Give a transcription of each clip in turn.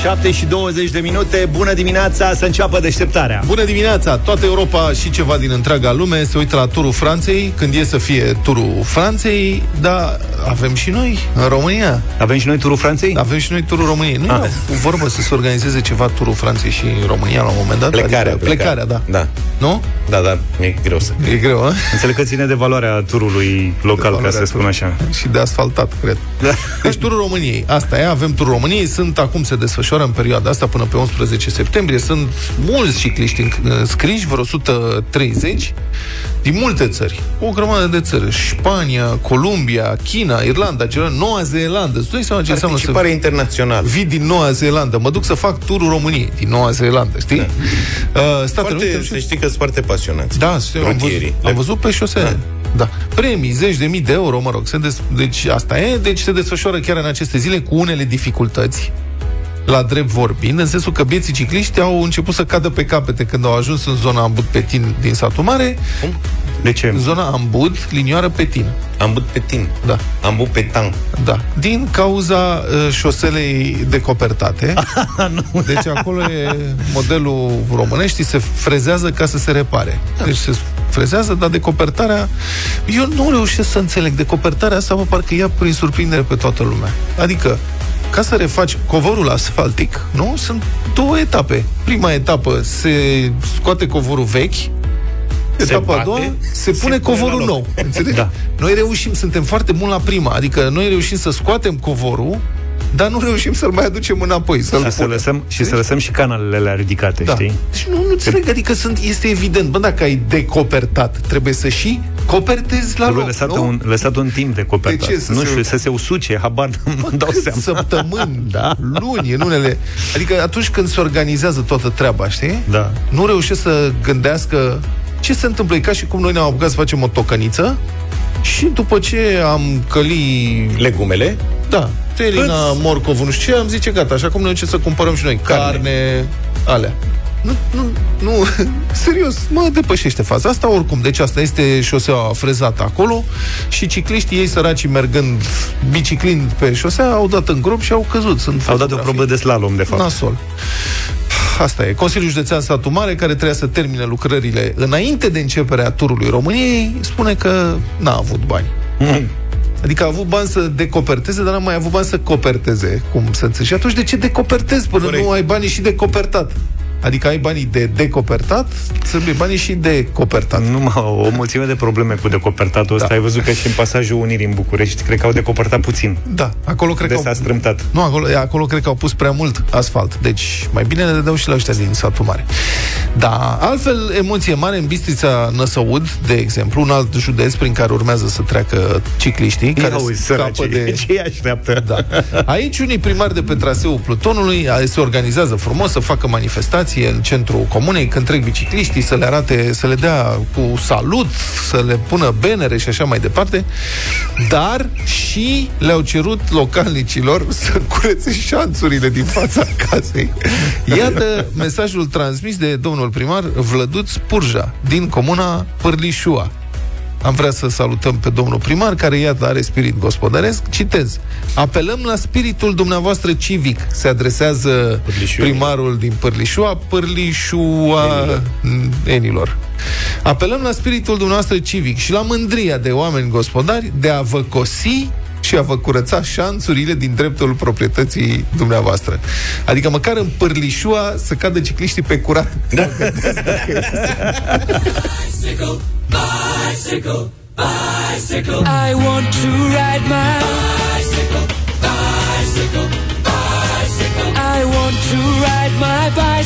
7 și 20 de minute, bună dimineața, să înceapă deșteptarea. Bună dimineața! Toată Europa și ceva din întreaga lume se uită la turul Franței, când e să fie turul Franței, dar avem și noi în România. Avem și noi turul Franței? Avem și noi turul României. Nu Ah. e o vorbă să se organizeze ceva turul Franței și în România la un moment dat? Plecarea, Adică, plecarea, da. Da. Nu? Da, da, e greu să... E greu, a? Înțeleg că ține de valoarea turului local, ca valoarea să spun așa. Și de asfaltat, cred. Deci turul României. Asta e, avem turul României. Sunt acum se desfășoară în perioada asta până pe 11 septembrie. Sunt mulți cicliști înscriși, vreo 130 din multe țări. O grămadă de țări. Spania, Columbia, China, Irlanda, Germania, Noua Zeelandă. Îți dai seama ce înseamnă să Participare internațională. vii din Noua Zeelandă. Mă duc să fac turul României din Noua Zeelandă, știi? Da. Uh, Statele Foarte, Unite, să știi că sunt foarte pasionați. da, știu, am văzut, Frontierii. am văzut pe șosele. Da. da. Premii, zeci de mii de euro, mă rog. Se des... Deci asta e, deci se desfășoară chiar în aceste zile cu unele dificultăți la drept vorbind, în sensul că bieții cicliști au început să cadă pe capete când au ajuns în zona Ambud Petin din satul mare, De ce? în zona Ambud, linioară Petin. Am but pe tin. Da. Am but pe tan. Da, din cauza uh, șoselei decopertate. deci acolo e modelul românești, se frezează ca să se repare. Deci se frezează, dar decopertarea... Eu nu reușesc să înțeleg. Decopertarea asta mă parcă ia prin surprindere pe toată lumea. Adică, ca să refaci covorul asfaltic, nu? Sunt două etape. Prima etapă se scoate covorul vechi, Etapa a bate, doua, se se pune pune covorul la loc. nou. Înțelegi? Da. Noi reușim, suntem foarte buni la prima, adică noi reușim să scoatem covorul, dar nu reușim să-l mai aducem înapoi, să-l Și să, punem. lăsăm, și să lăsăm și canalele alea ridicate, da. știi? Și nu, nu înțeleg, adică sunt, este evident, bă, dacă ai decopertat, trebuie să și copertezi la Trebuie loc, lăsat nu? un, lăsat un timp de copertat. De ce? Să nu se- știu, să se usuce, habar nu Bă, mă dau cât seama. săptămâni, Da. luni, în unele... Adică atunci când se organizează toată treaba, știi? Da. Nu reușesc să gândească ce se întâmplă. E ca și cum noi ne-am apucat să facem o tocăniță și după ce am căli Legumele. Da, telina, morcovul, nu știu ce, am zice gata, așa cum noi ce să cumpărăm și noi, carne, carne alea. Nu, nu, nu, serios, mă depășește faza asta oricum. Deci asta este șoseaua frezată acolo și cicliștii ei săraci mergând, biciclind pe șosea, au dat în grob și au căzut. Sunt Au dat o fotografii. probă de slalom, de fapt. Nasol. Asta e. Consiliul Județean Satu Mare, care trebuia să termine lucrările înainte de începerea turului României, spune că n-a avut bani. Adică a avut bani să decoperteze, dar n-a mai avut bani să coperteze, cum să înțelegi. Și atunci de ce decopertezi până Corect. nu ai banii și de copertat? Adică ai banii de decopertat, trebuie banii și de copertat. Numai o mulțime de probleme cu decopertatul ăsta. Da. Ai văzut că și în pasajul Unirii în București, cred că au decopertat puțin. Da, acolo cred De că s-a au... strâmtat. Nu, acolo, acolo cred că au pus prea mult asfalt. Deci, mai bine le dau și la ăștia din satul mare. Da, altfel, emoție mare în Bistrița Năsăud, de exemplu, un alt județ prin care urmează să treacă cicliștii, care Ia uzi, scapă săracii, de... ce îi așteaptă? Da. Aici unii primari de pe traseul Plutonului a- se organizează frumos să facă manifestație în centrul comunei, când trec bicicliștii, să le arate, să le dea cu salut, să le pună benere și așa mai departe, dar și le-au cerut localnicilor să curețe șanțurile din fața casei. Iată mesajul transmis de domnul primar Vlăduț Purja, din comuna Pârlișua. Am vrea să salutăm pe domnul primar, care iată are spirit gospodăresc. Citez. Apelăm la spiritul dumneavoastră civic, se adresează Pârlișuenilor. primarul din Pârlișua, Pârlișua enilor. Apelăm la spiritul dumneavoastră civic și la mândria de oameni gospodari de a vă cosi și a vă curăța șanțurile din dreptul proprietății dumneavoastră. Adică măcar în Pârlișua să cadă cicliștii pe curat. Da. I want to ride my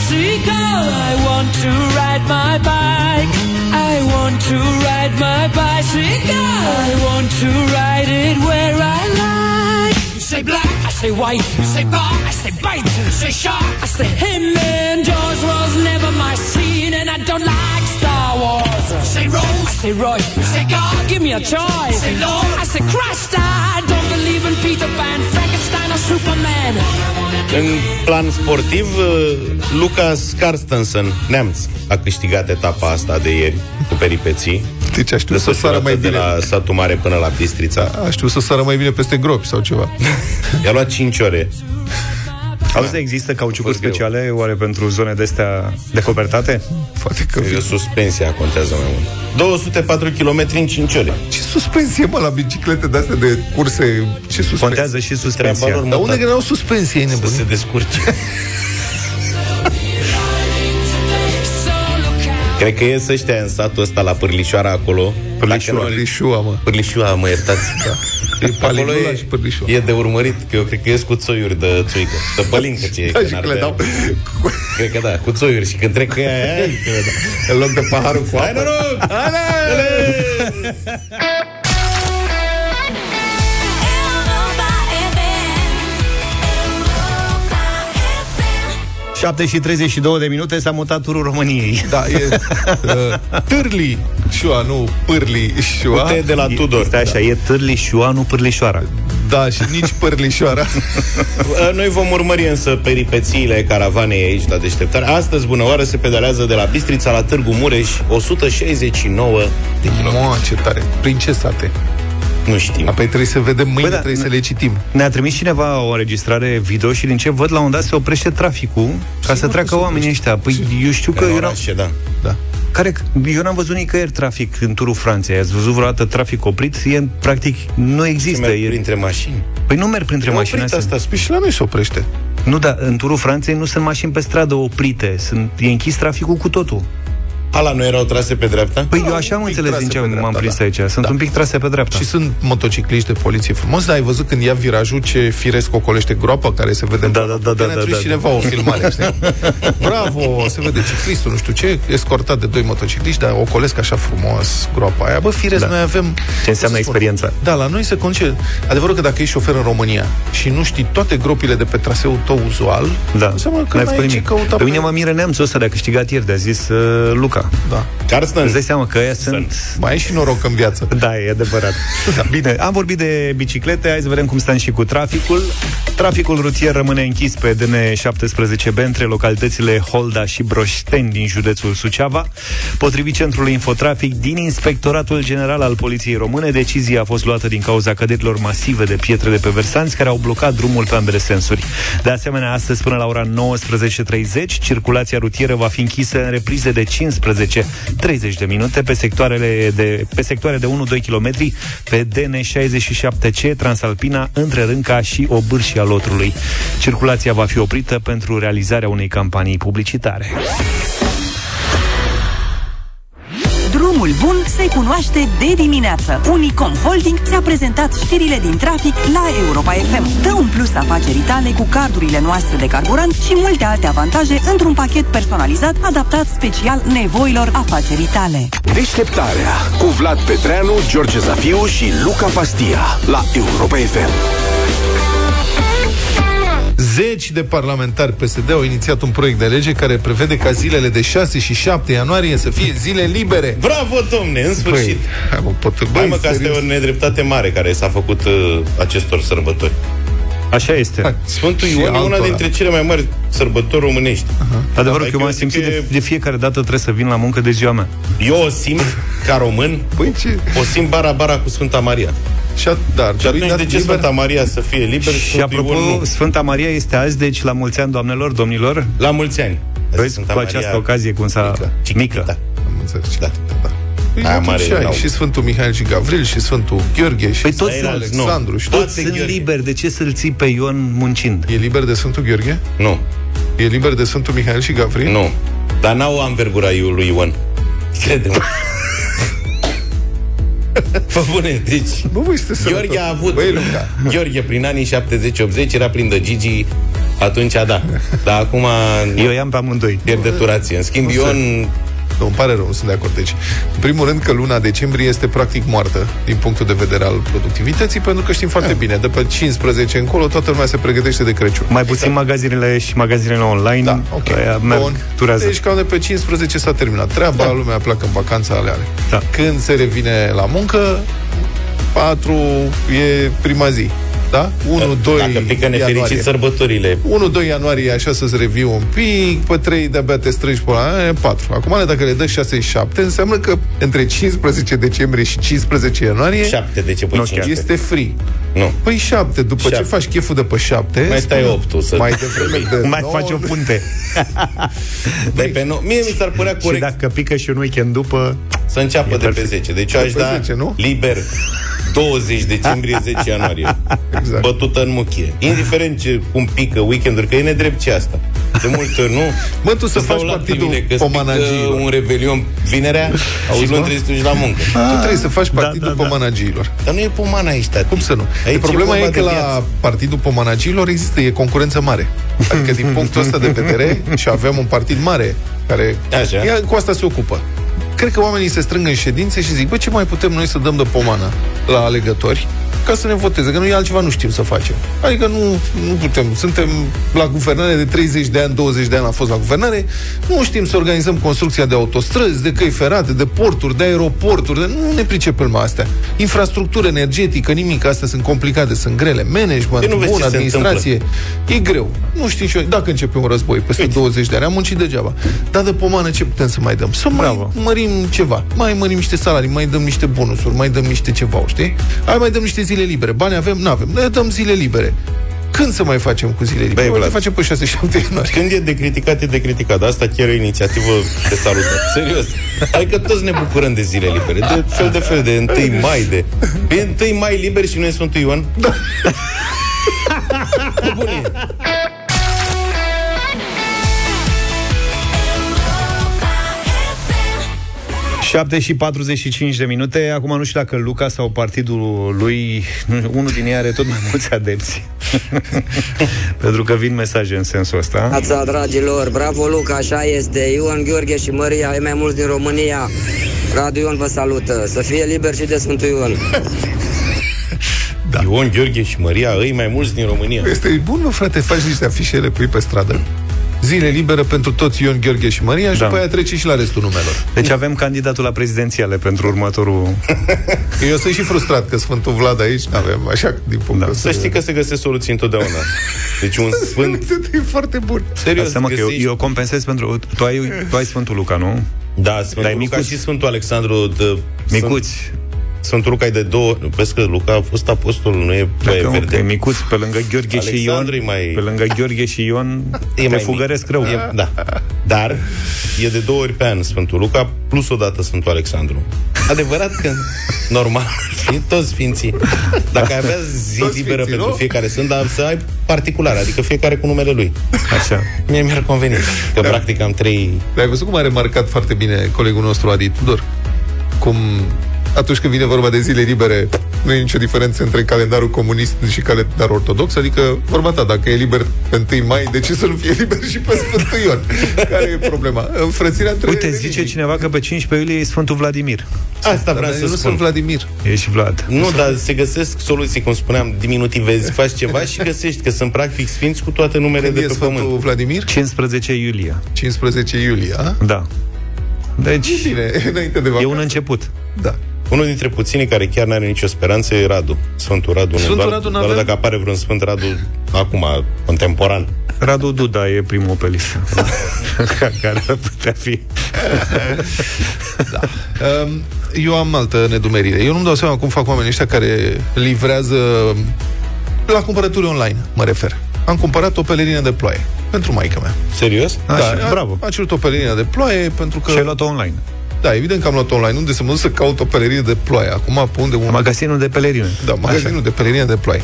bicycle. I want to ride my bike. I want to ride my bicycle. I want to ride it where I like. You say black, I say white. You say bar, I say bite. You say shark, I say him. And Jaws was never my scene, and I don't like Star Wars. You say Rose, I say Royce. You say God, give me a choice. You say Lord, I say Christ. I don't believe in Peter Pan, Frankenstein, or Superman. În plan sportiv, uh, Lucas Carstensen, neamț, a câștigat etapa asta de ieri cu peripeții. Deci a știut De să sară mai de bine. la satul mare până la Bistrița. A știut să sară mai bine peste gropi sau ceva. I-a luat 5 ore. Auzi, există cauciucuri fost greu. speciale oare pentru zone de astea decopertate? Poate că... Cred că suspensia contează mai mult. 204 km în 5 ore. Ce suspensie, mă, la biciclete de astea de curse? Ce suspensie? Contează și Treaba suspensia. lor, mă, Dar unde tată, că n-au suspensie, e să nebun? se descurce. Cred că ies ăștia în satul ăsta la Pârlișoara acolo. Pârlișoara, Dacă nu- Pârlișoa, mă. Pârlișoara, mă iertați. E Acolo Paligula e, și Pârlișoa. e de urmărit, că eu cred că ies cu țoiuri de țuică, de pălincă ce e. Da, că și n-ar că le bea. dau Cred că da, cu țoiuri și când trec că e aia, aia, în loc de paharul cu Hai apă. noroc! Europa 7 și 32 de minute s-a mutat turul României. Da, e uh, Târli Șua, nu Pârli Șua. Uite de la Tudor. Stai așa, e târlișoa, nu pârlișoara. Da, și nici Pârlișoara. Uh, Noi vom urmări însă peripețiile caravanei aici la deșteptare. Astăzi, bună oară, se pedalează de la Bistrița la Târgu Mureș 169 de kilometri. Mă, ce tare. Prin ce sate? Nu știm. Apoi trebuie să vedem mâine, Bă, da, trebuie să ne- le citim. Ne-a trimis cineva o înregistrare video și din ce văd la un dat se oprește traficul ca să mă, treacă se oamenii ăștia. Păi eu știu că În eu n-am, orașe, da. Da. care, eu n-am văzut nicăieri trafic în turul Franței. Ați văzut vreodată trafic oprit? E, practic, nu Se există. merg E, printre mașini. păi nu merg printre E mașini oprit astea. asta, Păi și la noi se oprește. Nu, dar în turul Franței nu sunt mașini pe stradă oprite. Sunt, e închis traficul cu totul. Ala nu erau trase pe dreapta? Păi Da, eu așa am un pic înțeles din trase ce pe m-am dreapta, prins da. aici. Sunt Da. un pic trase pe dreapta. Și sunt motocicliști de poliție frumos, dar ai văzut când ia virajul ce firesc ocolește groapa care se vede în Da, groapă? da, da, Ne-a da, trimis da, cineva o filmare, știi? Bravo, se vede ciclistul, nu știu ce, escortat de doi motocicliști, dar ocolesc așa frumos groapa aia. Bă, firesc, Da. noi avem... Ce înseamnă cum să spun? experiența. Da, la noi se conduce... Adevărul că dacă ești șofer în România și nu știi toate gropile de pe traseul tău uzual, Da, înseamnă că n-ai n-ai făcut ce nimic. căuta Pe mine mă miră neamțul ăsta de a câștigat ieri, de a zis uh, Luca. Da. Carsten, Îți dai seama că ăia sunt... Mai ai și noroc în viață. Da, e adevărat. Bine, am vorbit de biciclete, hai să vedem cum stăm și cu traficul. Traficul rutier rămâne închis pe DN17B între localitățile Holda și Broșteni din județul Suceava. Potrivit Centrului Infotrafic din Inspectoratul General al Poliției Române, decizia a fost luată din cauza căderilor masive de pietre de pe versanți care au blocat drumul pe ambele sensuri. De asemenea, astăzi până la ora 19.30, circulația rutieră va fi închisă în reprize de 15-30 de minute pe sectoarele de, pe sectoare de 1-2 km pe DN67C Transalpina între Rânca și Obârșia Lotrului. Circulația va fi oprită pentru realizarea unei campanii publicitare. Drumul bun se cunoaște de dimineață. Unicom Holding ți-a prezentat știrile din trafic la Europa FM. Dă un plus afacerii tale cu cardurile noastre de carburant și multe alte avantaje într-un pachet personalizat adaptat special nevoilor afacerii tale. Deșteptarea cu Vlad Petreanu, George Zafiu și Luca Pastia la Europa FM. Zeci de parlamentari PSD au inițiat un proiect de lege care prevede ca zilele de 6 și 7 ianuarie să fie zile libere. bravo, domne, în sfârșit. hai mă, pot... Hai băi, mă, că asta e serios. o nedreptate mare care s-a făcut uh, acestor sărbători. Așa este. Hai. Sfântul Și Ion e una altora. dintre cele mai mari sărbători românești. Adevărul Da, că eu m-am eu zic simțit că de, e- de fiecare dată trebuie să vin la muncă de ziua mea. Eu o simt, ca român, Păi ce? o simt bara-bara cu Sfânta Maria. Și, a, da, Și atunci de ce Sfânta Maria să fie liber Și Sfântul apropo, Ion nu? Sfânta Maria este azi, deci la mulți ani, doamnelor, domnilor. La mulți ani. Vezi, Sfânta cu Maria această ocazie, cum s-a... mică, Mică. Da. Am înțeles. Da. da. Păi, Aia atunci mare, și ai n-au. și Sfântul Mihail și Gavril și Sfântul Gheorghe și Păi toți Sfântul sunt, nu. Alexandru și Toți tot. Toți sunt Gheorghe. liberi, de ce să-l ții pe Ion muncind? E liber de Sfântul Gheorghe? Nu, E liber de Sfântul Mihail și Gavril? nu. Dar n-au anvergura lui Ion. Crede-mă. Pă bune, deci... Bă, băi, sunteți Gheorghe sănătos. a avut... Băi, Luca. Gheorghe, prin anii 70-80, era prin de Gigi, atunci da. Dar acum Eu i-am pe amândoi. pierde turație. În schimb, Ion... Nu, îmi pare rău, nu sunt de acord. Deci, în primul rând că luna decembrie este practic moartă din punctul de vedere al productivității, pentru că știm foarte bine, de pe 15 încolo toată lumea se pregătește de Crăciun. Mai puțin magazinele și magazinele online Da, ok. aia merg, Bun. turează. Deci cam de pe 15 s-a terminat treaba, da. lumea pleacă în vacanța ale ale. Da. Când se revine la muncă, 4 e prima zi. Da? 1, 2 Dacă pică nefericit ianuarie. sărbătorile. 1-2 ianuarie așa să-ți reviu un pic, pe 3 de-abia te strângi pe la 4. Acum, dacă le dă 6-7, înseamnă că între 15 decembrie și 15 ianuarie 7, de ce pui Nu 15? este free. Nu. Păi 7, după ce Șapte. faci cheful de pe 7, Mai stai optul să- Mai devreme de Mai nouă, faci o punte. Dai pe nou. Mie mi s-ar părea Și corect dacă pică și un weekend după, să înceapă E de pe perfect. 10. Deci eu aș pe da 10, nu? liber 20 decembrie, 10 ianuarie. Exact. Bătută în muchie. Indiferent ce, cum pică weekendul, că e nedrept ce asta. De multe ori nu. Mă, tu să Stau faci la partidul primile, că pomanagiilor. un revelion vinerea și mă? luni trebuie să te duci la muncă. Tu trebuie să faci Da, partidul da, da. pomanagiilor. Dar nu e pomana aici, tati. Cum să nu? Aici e problema vorba e că de la viață. partidul pomanagiilor există, e concurență mare. Adică din punctul ăsta de vedere și avem un partid mare care Așa. ea, cu asta se ocupă. Cred că oamenii se strâng în ședințe și zic, bă, ce mai putem noi să dăm de pomană la alegători ca să ne voteze, că noi altceva nu știm să facem. Adică nu, nu putem. Suntem la guvernare de 30 de ani, 20 de ani am fost la guvernare, nu știm să organizăm construcția de autostrăzi, de căi ferate, de porturi, de aeroporturi, de... nu ne pricepem la astea. Infrastructură energetică, nimic, astea sunt complicate, sunt grele. Management, Păi nu vezi bun, ce se administrație, e greu. Nu știu și eu, dacă începe un război peste 20 de ani, am muncit degeaba. Dar de pomană ce putem să mai dăm? Să Bravo. mai mărim ceva. Mai mărim niște salarii, mai dăm niște bonusuri, mai dăm niște ceva, știi? Hai mai dăm niște zile libere. Bani avem? Nu avem. Ne dăm zile libere. Când să mai facem cu zile libere? Băi, Băi, Vlad. facem pe 6-7 ianuarie. Când e de criticat, e de criticat. Dar asta chiar e o inițiativă de salutat. Serios. Adică toți ne bucurăm de zile libere. De fel de fel, de 1 mai, de... E 1 mai liber și nu e Sfântul Ioan? Da. Bune. 7 și 45 de minute. Acum nu știu dacă Luca sau partidul lui, nu- unul din ei are tot mai mulți adepți. Pentru că vin mesaje în sensul ăsta. Ața, dragilor, bravo Luca, așa este Ion, Gheorghe și Maria, e mai mulți din România Radio Ion vă salută, să fie liber și de Sfântul Ion Da. Ion, Gheorghe și Maria, îi mai mulți din România. Este bun, mă, frate, faci niște afișele, pui pe stradă. Zile libere pentru toți Ion, Gheorghe și Maria și Da. după aia trece și la restul numelor. Deci avem candidatul la prezidențiale pentru următorul... Eu sunt și frustrat că Sfântul Vlad aici nu avem, așa, din punct Da. de Să știi că se găsesc soluții întotdeauna. Deci un sfânt... E foarte bun. Serios, Asta mă, că eu, găsești- eu compensez pentru... Tu ai, tu ai Sfântul Luca, nu? Da, Dar e Sfântul Luca micuț. și Sfântul Alexandru de... Micuți. Sfântul Luca e de două... Vezi că Luca a fost apostol, nu e Dacă băie nu, că e verde. micuț, pe lângă Gheorghe și Ion, Alexandru e mai- pe lângă Gheorghe și Ion, E te mai fugăresc mic. rău. E, da. Dar e de două ori pe an Sfântul Luca, plus o dată Sfântul Alexandru. Adevărat că, normal, ar fi toți sfinții. Dacă ai avea zi Toți liberă sfinții, pentru nu? fiecare sfânt, dar să ai particular, adică fiecare cu numele lui. Așa. Mie mi-ar conveni. Că, practic, am trei... Dar ai văzut cum a remarcat foarte bine colegul nostru Adi Tudor? Cum atunci când vine vorba de zile libere, nu e nicio diferență între calendarul comunist și calendarul ortodox, adică vorba ta, dacă e liber pe 1 mai, de ce să nu fie liber și pe Sfântul Ion? Care e problema? Înfrățirea între Uite, zice cineva că pe 15 iulie e Sfântul Vladimir. Asta Dar vreau eu să nu spun. sunt Vladimir. E și Vlad. Nu, dar se găsesc soluții, cum spuneam, diminutivezi, faci ceva și găsești că sunt practic sfinți cu toate numele Când de e pe Sfântul pământ. Vladimir? 15 iulie. 15 iulie, a? Da. Deci, Bine, înainte de e vacanță. un început. Da. Unul dintre puținii care chiar n-are nicio speranță e Radu. Sfântul Radu. nu, Sfântul doar, Radu doar n-avem? dacă apare vreun Sfânt Radu acum, contemporan. Radu Duda e primul pe listă. care ar putea fi. Um, Eu am altă nedumerire. Eu nu-mi dau seama cum fac oamenii ăștia care livrează la cumpărături online, mă refer. Am cumpărat o pelerină de ploaie pentru maica mea. Serios? Așa, a- bravo. A cerut o pelerină de ploaie pentru că... Și ai luat-o online. Da, evident că am luat online. Unde să mă duc să caut o pelerină de ploaie? Acum, pe unde? Un... Magazinul de pelerine. Da, magazinul de pelerină de ploaie.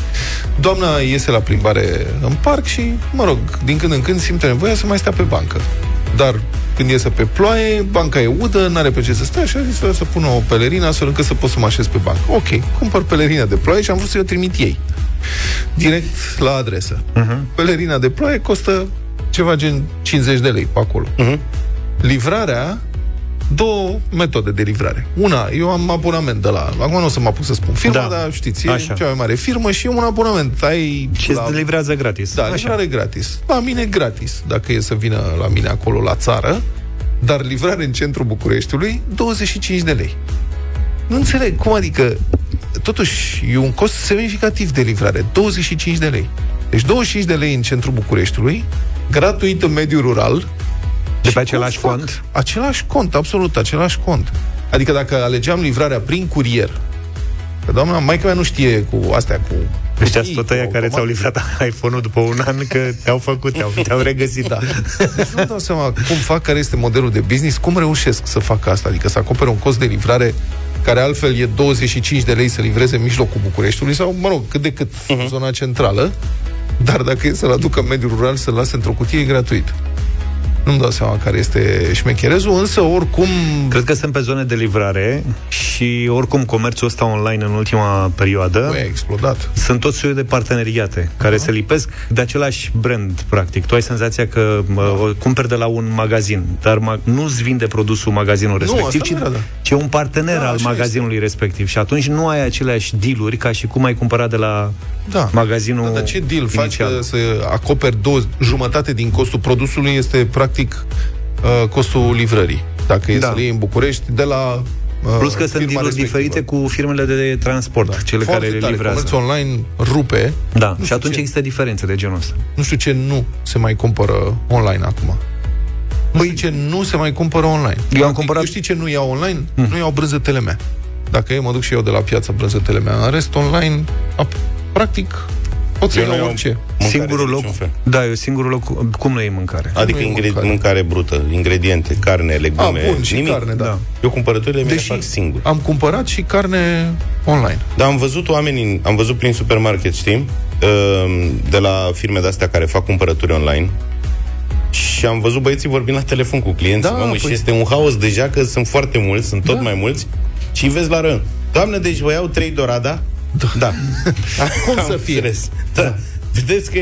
Doamna iese la plimbare în parc și, mă rog, din când în când simte nevoia să mai stea pe bancă. Dar când iese pe ploaie, banca e udă, n-are pe ce să stea și a zis să pună o pelerină astfel încât să pot să mă așez pe bancă. Ok, cumpăr pelerina de ploaie și am vrut să-i o trimit ei. Direct la adresă. Uh-huh. Pelerina de ploaie costă ceva gen 50 de lei pe acolo. Mhm. Livrarea două metode de livrare. Una, eu am abonament de la... Acum nu o să mă apuc să spun firma, Da. dar știți, e Așa. cea mai mare firmă și e un abonament. Ai Și îți livrează gratis. Da, Așa. livrare gratis. La mine gratis, dacă e să vină la mine acolo la țară, dar livrare în centrul Bucureștiului, 25 de lei. Nu înțeleg cum adică totuși e un cost semnificativ de livrare, 25 de lei. Deci 25 de lei în centrul Bucureștiului, gratuit în mediul rural. De Și pe cum același fac? cont? Același cont, absolut, același cont. Adică dacă alegeam livrarea prin curier, că doamna, maica mea nu știe cu astea, cu... Ăștia cu sunt tot aia cu care ți-au automat. livrat iPhone-ul după un an că te-au făcut, te-au, te-au regăsit. Da. Deci nu dau seama cum fac, care este modelul de business, cum reușesc să facă asta, adică să acopere un cost de livrare care altfel e 25 de lei să livreze în mijlocul Bucureștiului sau, mă rog, cât de cât Mhm. în zona centrală, dar dacă e să-l aducă în mediul rural, să-l lase într-o cutie, e gratuit. Nu-mi dau seama care este șmecherezul, însă oricum... Cred că sunt pe zone de livrare și oricum comerțul ăsta online în ultima perioadă Băi, a explodat. sunt tot soiul de parteneriate care se lipesc de același brand, practic. Tu ai senzația că mă, o cumperi de la un magazin, dar ma- nu-ți vinde produsul magazinul respectiv, asta ci, da, da. ci e un partener Da, al așa magazinului respectiv. Și atunci nu ai aceleași dealuri ca și cum ai cumpărat de la Da. magazinul Da, dar ce deal faci inițial. că să acoperi două, jumătate din costul produsului este practic uh, costul livrării. Dacă e Da. să-l iei în București, de la uh, Plus că sunt firma dealuri respectivă. diferite cu firmele de transport, da. cele Foarte care le tare. livrează. Comerțul online rupe. Da, Nu și știu atunci ce- există diferențe de genul ăsta. Nu știu ce nu se mai cumpără online acum. Nu știu ce nu se mai cumpără online. Păi- Eu am cumpărat- Eu știi ce nu iau online? Mm. Nu iau brânzetele mea. Dacă e, mă duc și eu de la piață brânzetele mea. În rest, online, ap- practic, pot să Eu nu iau iau orice. Mâncare singurul de loc, niciun fel. da, eu singurul loc, cum nu e mâncare? Adică Nu e ingre- mâncare. mâncare. brută, ingrediente, carne, legume, A, bun, și nimic. carne, da. Da. Eu cumpărăturile mele Deși fac singur. am cumpărat și carne online. Dar am văzut oameni, am văzut prin supermarket, știi, uh, de la firme de-astea care fac cumpărături online și am văzut băieții vorbind la telefon cu clienții, Da, mamă, păi- și este un haos deja că sunt foarte mulți, sunt tot Da. mai mulți și îi vezi la rând. Doamnă, deci vă iau trei dorada? Da. da. Cum Am să fie? înțeles. Da. Vedeți că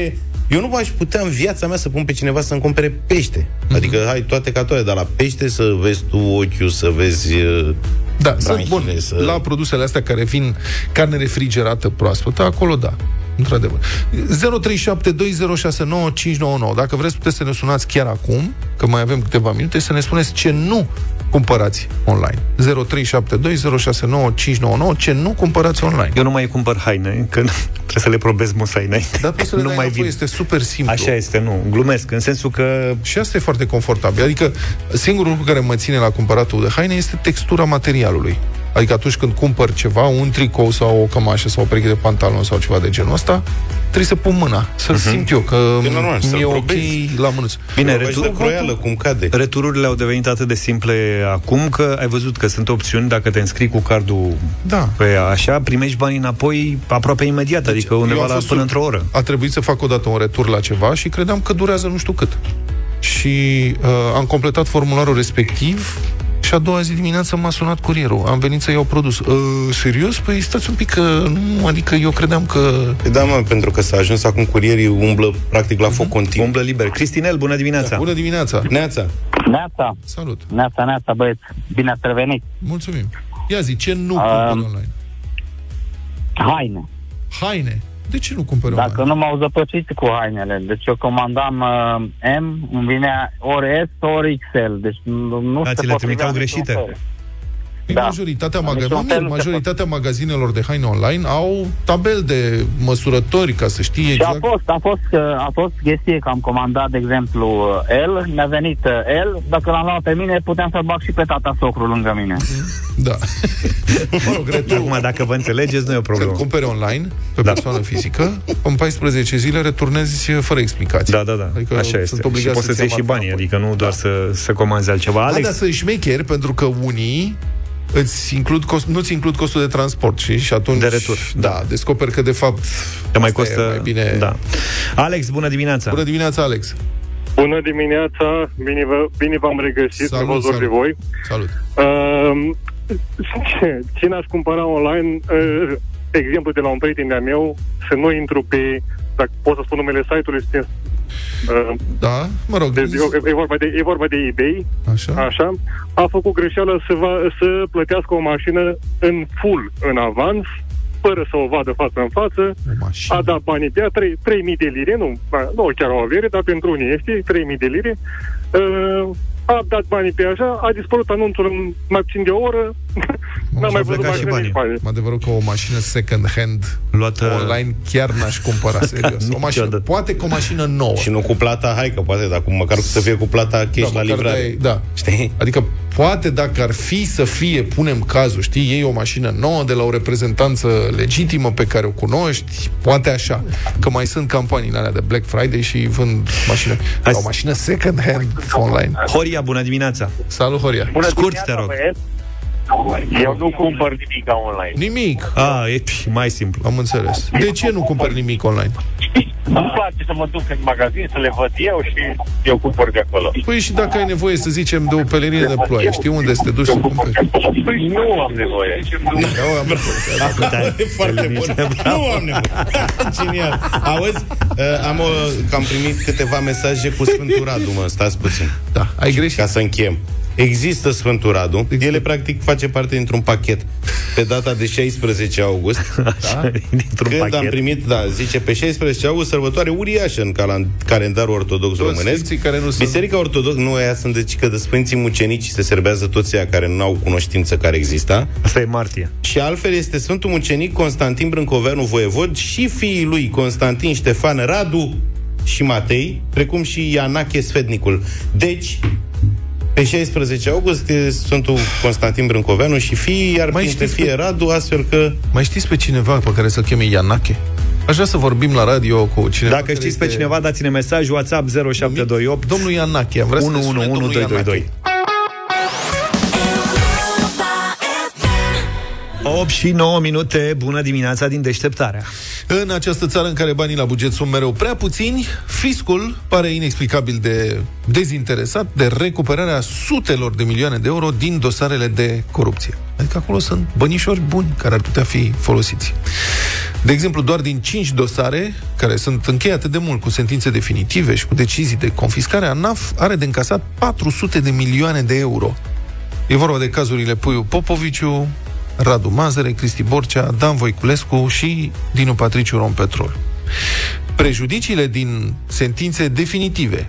eu nu aș putea în viața mea să pun pe cineva să-mi cumpere pește. Mhm. Adică, hai, toate ca toate, dar la pește să vezi tu ochiul, să vezi... uh, Da, sunt branșile, bun. să- La produsele astea care vin carne refrigerată proaspătă, acolo da. Într-adevăr. 0372069599. Dacă vreți, puteți să ne sunați chiar acum, că mai avem câteva minute, să ne spuneți ce nu cumpărați online. 0372069599. Ce nu cumpărați online. Eu nu mai cumpăr haine, că trebuie să le probez musai înainte. Dar poți să le nu dai mai înapoi, vin. este super simplu. Așa este, nu. Glumesc, în sensul că Și asta e foarte confortabil. Adică singurul lucru care mă ține la cumpăratul de haine este textura materialului. Adică atunci când cumpăr ceva, un tricou sau o cămașă sau o pereche de pantaloni sau ceva de genul ăsta, trebuie să pun mâna, să uh-huh. simt eu că E normal, mi-e să-l ok probezi. la mânuță. Bine, Bine, retur- de croială, cum cade. retururile au devenit atât de simple acum că ai văzut că sunt opțiuni dacă te înscrii cu cardul Da. pe așa, primești banii înapoi aproape imediat, adică undeva Eu am la fost până sur- într-o oră. A trebuit să fac odată un retur la ceva și credeam că durează nu știu cât. Și uh, am completat formularul respectiv și a doua zi dimineața m-a sunat curierul. Am venit să iau produs. Uh, serios? Păi stați un pic că nu, adică eu credeam că... Da, mă, pentru că s-a ajuns acum curierii umblă practic la foc continuu. Umblă liber. Cristinel, bună dimineața! Bună dimineața! Neața, Neața, Salut! neața, neața, băieți. Bine ați revenit. Mulțumim! Ia zi, ce nu Um, cumperi online? Haine. Haine. De ce nu cumperi Dacă online? nu m-au zăpăcit cu hainele. Deci eu comandam uh, M, îmi vinea ori S, ori XL. Deci nu, nu Da, se ți le potrivea trimiteau niciun greșite? Fel. Păi da. majoritatea, Deci maga- un nu, fel Mir, nu se majoritatea magazinelor de haine online au tabel de măsurători ca să știe Și a exact. fost, a fost, uh, a fost chestie că am comandat, de exemplu, uh, L, mi-a venit uh, L, dacă l-am luat pe mine, puteam să bag și pe tata socru lângă mine. Da. mă rog, returul, Acum, dacă vă înțelegeți, nu e o să-l problemă. cumpere online, pe Da. persoană fizică, în 14 zile returnezi fără explicații. Da, da, da. Adică Așa este. sunt Și obligat poți să-ți să-ți iei și ia banii, marfa adică nu doar să, să comanzi altceva. Alex. Alex, Da, dar să șmecheri, pentru că unii îți includ cost, nu-ți includ costul de transport și, și atunci... De retur, Da, da. descoperi că de fapt te mai asta e costă... mai bine... Da. Alex, bună dimineața! Bună dimineața, Alex! Bună dimineața, bine, vă, bine v-am regăsit, Salut, am văzut de salut. voi. Salut! Uh, ce, ce n-aș cumpăra online, uh, exemplu de la un prieten de-a meu, să nu intru pe, dacă pot să spun numele site-ului, este, uh, Da, mă rog, de, e, e, vorba de, e vorba de eBay, așa. așa, a făcut greșeala să, va, să plătească o mașină în full, în avans, fără să o vadă față în față, O mașină. a dat banii pe ea, 3, 3.000 de lire, nu, ba, nu chiar o avere, dar pentru unii este 3.000 de lire. Uh, a dat banii pe așa, a dispărut anunțul în mai puțin de o oră, n-am Și mai au văzut plecat și mai banii. banii. Adevărul că o mașină second hand Luată- online chiar n-aș cumpăra, serios. O mașină, Niciodată. poate că o mașină nouă. Și nu cu plata, hai că poate, dar cu, măcar să fie cu plata cash Da, la măcar livrare. dai- da. Știi? Adică poate dacă ar fi să fie, punem cazul, știi, iei o mașină nouă de la o reprezentanță legitimă pe care o cunoști, poate așa. Că mai sunt campaniile alea de Black Friday și vând mașină. Hai o să- mașină second hand online. Horia, bună dimineața! Salut, Horia. Bună Scurt, dimineața, te rog. băieți. Eu nu cumpăr nimic online. Nimic. A, e pf, mai simplu. Am înțeles. De ce nu cumperi nimic online? Îmi place să mă duc în magazin, să le văd eu și eu cumpăr de acolo. Păi și dacă ai nevoie, să zicem, de o pelerină de ploaie, știi unde să te duci să cumperi? Păi nu am nevoie. Eu am Da, E foarte bun. Nu am nevoie. Genial. Auzi, uh, am, o, că am primit câteva mesaje cu Sfântul Radu, mă, stați puțin. Da, ai greșit. Ca să închem. Există Sfântul Radu, ele practic face parte dintr-un pachet. Pe data de 16 august, Da? Dintr-un când pachet. am primit, da, zice, pe 16 august, sărbătoare uriașă în calan- calendarul ortodox Toți românesc. sfinții care nu sunt- Biserica Ortodox, nu, aia sunt deci că de Sfinții Mucenici se serbează toți ăia care nu au cunoștință care exista. Asta e martie. Și altfel este Sfântul Mucenic Constantin Brâncoveanu Voievod și fiii lui Constantin Ștefan Radu și Matei, precum și Ianache Sfednicul. Deci, pe 16 august e Sfântul Constantin Brâncoveanu și fiii, iar Mai printre știți fie Radu, astfel că... Mai știți pe cineva pe care să-l cheme Ianache? Aș vrea să vorbim la radio cu cineva Dacă care știți pe este cineva, dați-ne mesaj WhatsApp 0728 Domnul Ianache, am vrea să ne sune domnul 111222. 8 și 9 minute, bună dimineața din deșteptarea. În această țară în care banii la buget sunt mereu prea puțini, fiscul pare inexplicabil de dezinteresat de recuperarea sutelor de milioane de euro din dosarele de corupție. Adică acolo sunt bănișori buni care ar putea fi folosiți. De exemplu, doar din 5 dosare, care sunt încheiate de mult cu sentințe definitive și cu decizii de confiscare, ANAF are de încasat 400 de milioane de euro. E vorba de cazurile Puiu Popoviciu, Radu Mazăre, Cristi Borcea, Dan Voiculescu și Dinu Patriciu Rompetrol. Prejudiciile din sentințe definitive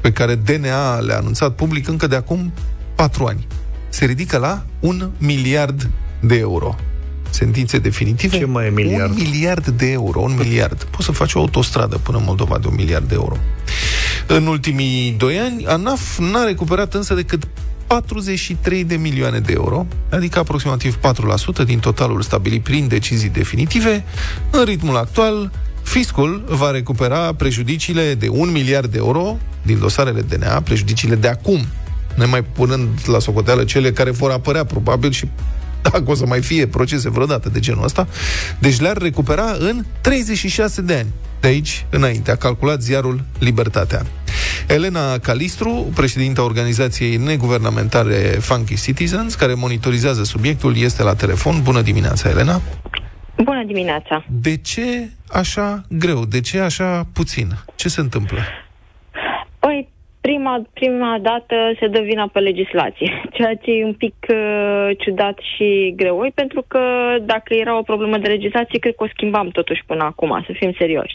pe care DNA le-a anunțat public încă de acum 4 ani se ridică la un miliard de euro. Sentințe definitive? Ce mai e miliard? Un miliard de euro, un miliard. Poți să faci o autostradă până în Moldova de un miliard de euro. În ultimii doi ani, ANAF n-a recuperat însă decât 43 de milioane de euro, adică aproximativ 4% din totalul stabilit prin decizii definitive. În ritmul actual, fiscul va recupera prejudiciile de 1 miliard de euro din dosarele DNA, prejudiciile de acum, nemai punând la socoteală cele care vor apărea probabil și dacă o să mai fie procese vreodată de genul ăsta, deci le-ar recupera în 36 de ani. De aici înainte, a calculat ziarul Libertatea. Elena Calistru, președinta organizației neguvernamentale Funky Citizens, care monitorizează subiectul, este la telefon. Bună dimineața, Elena! Bună dimineața! De ce așa greu? De ce așa puțin? Ce se întâmplă? Păi, prima, prima dată se dă vina pe legislație, ceea ce e un pic uh, ciudat și greoi, pentru că dacă era o problemă de legislație, cred că o schimbam totuși până acum, să fim serioși.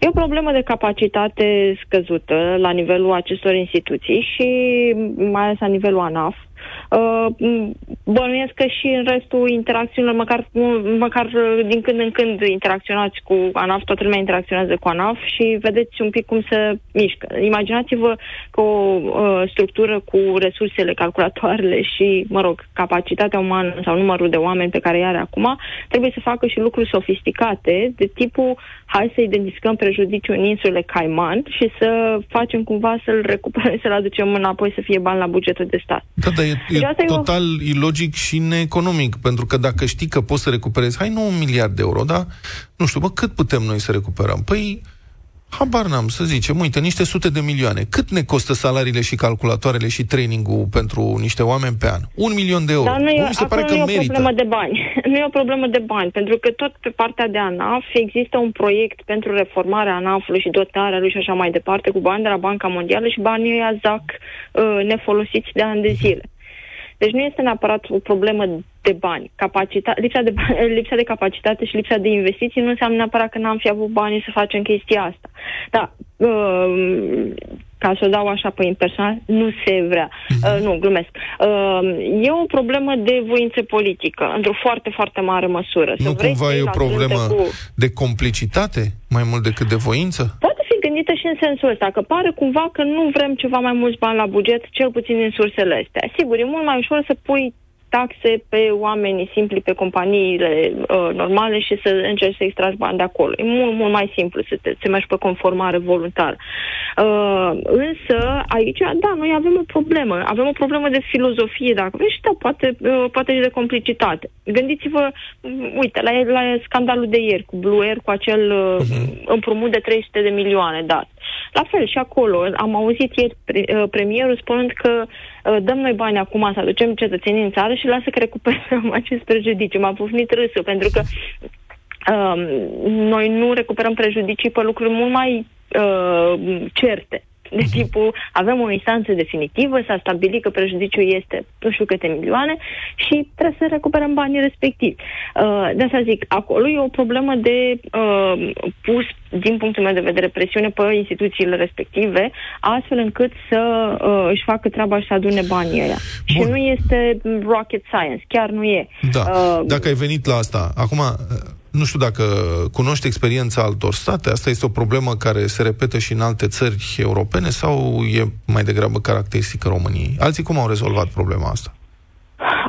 E o problemă de capacitate scăzută la nivelul acestor instituții și mai ales la nivelul ANAF. Uh, m, bănuiesc că și în restul interacțiunilor, măcar, măcar uh, din când în când interacționați cu ANAF, toată lumea interacționează cu ANAF și vedeți un pic cum se mișcă. Imaginați-vă că o uh, structură cu resursele, calculatoarele și, mă rog, capacitatea umană sau numărul de oameni pe care îi are acum, trebuie să facă și lucruri sofisticate, de tipul hai să identificăm prejudiciul în insulele Cayman și să facem cumva să-l recuperăm, să-l aducem înapoi să fie bani la bugetul de stat. Da, dar e, Deci e asta e o- total ilogic și neeconomic, pentru că dacă știi că poți să recuperezi, hai nu un miliard de euro, da? Nu știu, bă, cât putem noi să recuperăm? Păi, habar n-am, să zicem, uite, niște sute de milioane. Cât ne costă salariile și calculatoarele și training-ul pentru niște oameni pe an? Un milion de euro. Dar nu e, Bun, mi se pare acolo că nu e o merită. problemă de bani. Nu e o problemă de bani, pentru că tot pe partea de ANAF există un proiect pentru reformarea ANAF-ului și dotarea lui și așa mai departe, cu bani de la Banca Mondială și banii ăia zac uh, nefolosiți de ani de zile. Deci nu este neapărat o problemă de bani. Capacita- lipsa, de bani lipsa de capacitate și lipsa de investiții nu înseamnă neapărat că n-am fi avut banii să facem chestia asta. Da, uh, ca să o dau așa pe impersonal, nu se vrea. Uh, nu, glumesc. Uh, e o problemă de voință politică, într-o foarte, foarte mare măsură. Să Nu vrei cumva să e iei o la problemă trântă Cu... de complicitate, mai mult decât de voință? Poate fi gândită și în sensul ăsta, că pare cumva că nu vrem ceva mai mulți bani la buget, cel puțin din sursele astea. Sigur, e mult mai ușor să pui taxe pe oamenii simpli, pe companiile uh, normale și să încerci să extragi bani de acolo. E mult, mult mai simplu să te să mergi pe conformare voluntară. Uh, însă, aici, da, noi avem o problemă. Avem o problemă de filozofie, dacă vrei, și da, poate, uh, poate și de complicitate. Gândiți-vă, mm, uite, la, la scandalul de ieri cu Blue Air, cu acel uh, împrumut de 300 de milioane dat. La fel și acolo. Am auzit ieri pre, uh, premierul spunând că uh, dăm noi bani acum să aducem cetățenii în țară și lasă că recuperăm acest prejudiciu. M-a pufnit râsul, pentru că um, noi nu recuperăm prejudicii pe lucruri mult mai uh, certe. De tipul, avem o instanță definitivă, s-a stabilit că prejudiciul este nu știu câte milioane și trebuie să recuperăm banii respectivi. Uh, de asta zic, acolo e o problemă de uh, pus, din punctul meu de vedere, presiune pe instituțiile respective, astfel încât să uh, își facă treaba și să adune banii ăia. Și nu este rocket science, chiar nu e. Da. Uh, Dacă ai venit la asta, acum, nu știu dacă cunoști experiența altor state, asta este o problemă care se repetă și în alte țări europene sau e mai degrabă caracteristică României? Alții cum au rezolvat problema asta?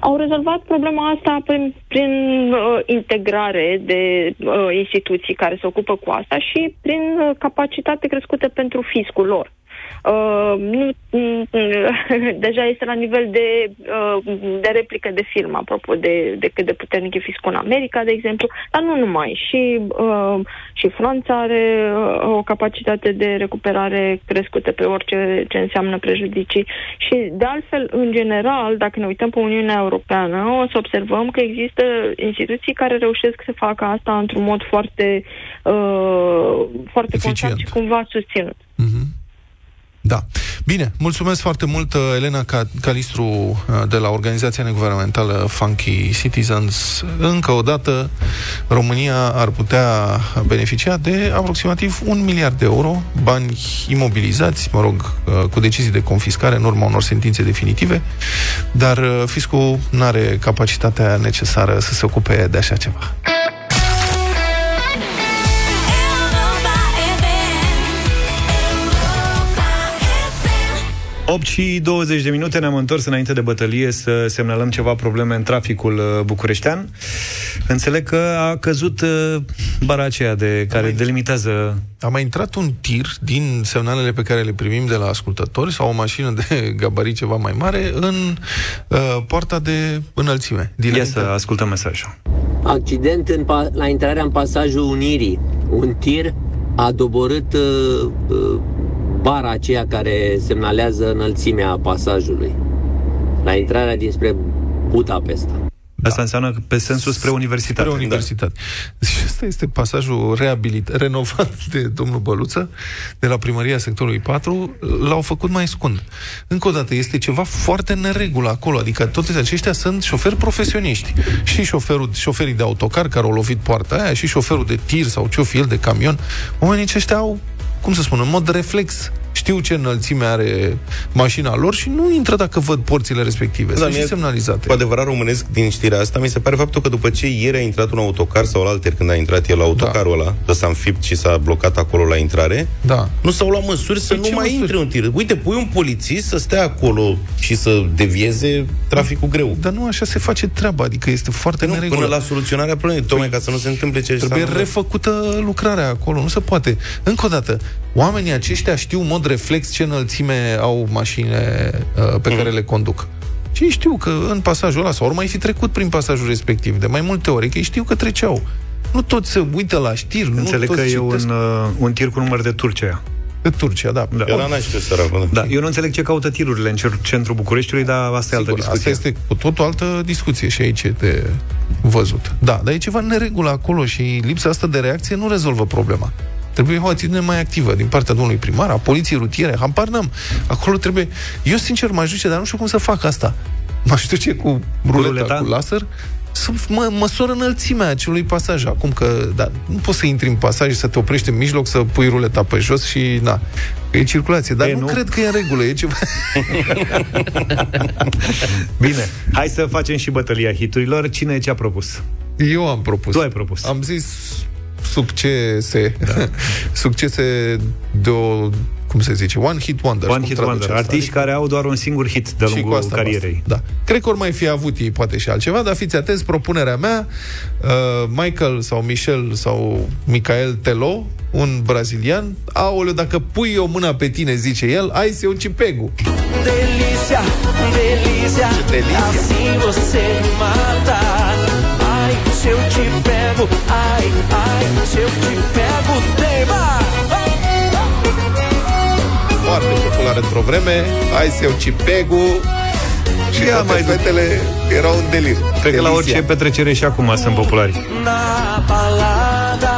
au rezolvat problema asta prin, prin uh, integrare de uh, instituții care se ocupă cu asta și prin uh, capacitate crescută pentru fiscul lor. Uh, nu, mm, deja este la nivel de, uh, de replică de film, apropo de, de cât de puternic e fiscul în America, de exemplu, dar nu numai. Și, uh, și Franța are uh, o capacitate de recuperare crescută pe orice ce înseamnă prejudicii. Și, de altfel, în general, dacă ne uităm pe Uniunea Europeană, o să observăm că există instituții care reușesc să facă asta într-un mod foarte, uh, foarte constant și cumva susținut. Da. Bine, mulțumesc foarte mult, uh, Elena Ca- Calistru uh, de la organizația neguvernamentală Funky Citizens. Încă o dată, România ar putea beneficia de aproximativ un miliard de euro, bani imobilizați, mă rog, uh, cu decizii de confiscare în urma unor sentințe definitive, dar fiscul nu are capacitatea necesară să se ocupe de așa ceva. 8 și 20 de minute ne-am întors înainte de bătălie să semnalăm ceva probleme în traficul uh, bucureștean. Înțeleg că a căzut uh, bara aceea de care delimitează... A mai intrat un tir din semnalele pe care le primim de la ascultători sau o mașină de gabarit ceva mai mare în uh, poarta de înălțime. Ia să ascultăm mesajul. Accident în pa- la intrarea în pasajul Unirii. Un tir a doborât uh, uh, bara aceea care semnalează înălțimea pasajului. La intrarea dinspre Budapesta. Asta înseamnă că pe sensul spre universitate. Spre universitate. Da. Și ăsta este pasajul reabilit, renovat de domnul Băluță, de la primăria sectorului 4, l-au făcut mai scund. Încă o dată, este ceva foarte neregulă acolo, adică toți aceștia sunt șoferi profesioniști. Și șoferul, șoferii de autocar care au lovit poarta aia, și șoferul de tir sau ce-o fi el de camion. Oamenii aceștia au cum să spun, în mod reflex știu ce înălțime are mașina lor și nu intră dacă văd porțile respective. Da, sunt și semnalizate. Cu adevărat românesc din știrea asta, mi se pare faptul că după ce ieri a intrat un autocar sau alter când a intrat el la autocarul da. ăla, că s-a înfipt și s-a blocat acolo la intrare, da. nu s-au luat măsuri să Păi nu ce mai măsuri? intre un tir. Uite, pui un polițist să stea acolo și să devieze traficul greu. Dar nu așa se face treaba, adică este foarte Nu, neregulă. până la soluționarea problemei, tocmai ca să nu se întâmple ce Trebuie s-a refăcută lucrarea acolo, nu se poate. Încă o dată, oamenii aceștia știu în mod reflex ce înălțime au mașinile uh, pe mm. care le conduc. Și ei știu că în pasajul ăla, sau ori mai fi trecut prin pasajul respectiv, de mai multe ori, că ei știu că treceau. Nu toți se uită la știri, Înțeleg nu că toți e citesc. un, uh, un tir cu număr de Turcia. De Turcia, da. Da. Era naște săracul. Da, eu nu înțeleg ce caută tirurile în cer- centrul Bucureștiului, dar asta e altă Sigur, discuție. Asta este cu tot o altă discuție și aici e de văzut. Da, dar e ceva în neregulă acolo și lipsa asta de reacție nu rezolvă problema. Trebuie o atitudine mai activă din partea domnului primar, a poliției rutiere, hampar n-am. Acolo trebuie... Eu, sincer, m-aș duce, dar nu știu cum să fac asta. M-aș duce cu ruleta, ruleta? cu laser să mă, măsoră înălțimea acelui pasaj. Acum că, da, nu poți să intri în pasaj și să te oprești în mijloc, să pui ruleta pe jos și, na, că e circulație. Dar E, nu, nu? cred că e în regulă, e ceva... Bine, hai să facem și bătălia hiturilor. Cine ce a propus? Eu am propus. Tu ai propus. Am zis succese, da. succese de o, cum se zice, one hit wonder. One cum hit traduce wonder. asta? Artiști care au doar un singur hit de Și cu lungul asta carierei. basta. Da. Cred că ori mai fi avut ei poate și altceva, dar fiți atenți, propunerea mea, uh, Michael sau Michel sau Michael Telo, un brazilian, aoleu, dacă pui o mână pe tine, zice el, ai să un cipegu. Delícia, delícia, delícia. assim você me mata. Ai, se eu te pego, ai, ai, se eu te pego, tema. Foarte popular într-o vreme, ai să un cipegu, și Ia toate mai fetele erau în delir. Cred că la Delizia. orice petrecere și acum sunt populari. Na balada,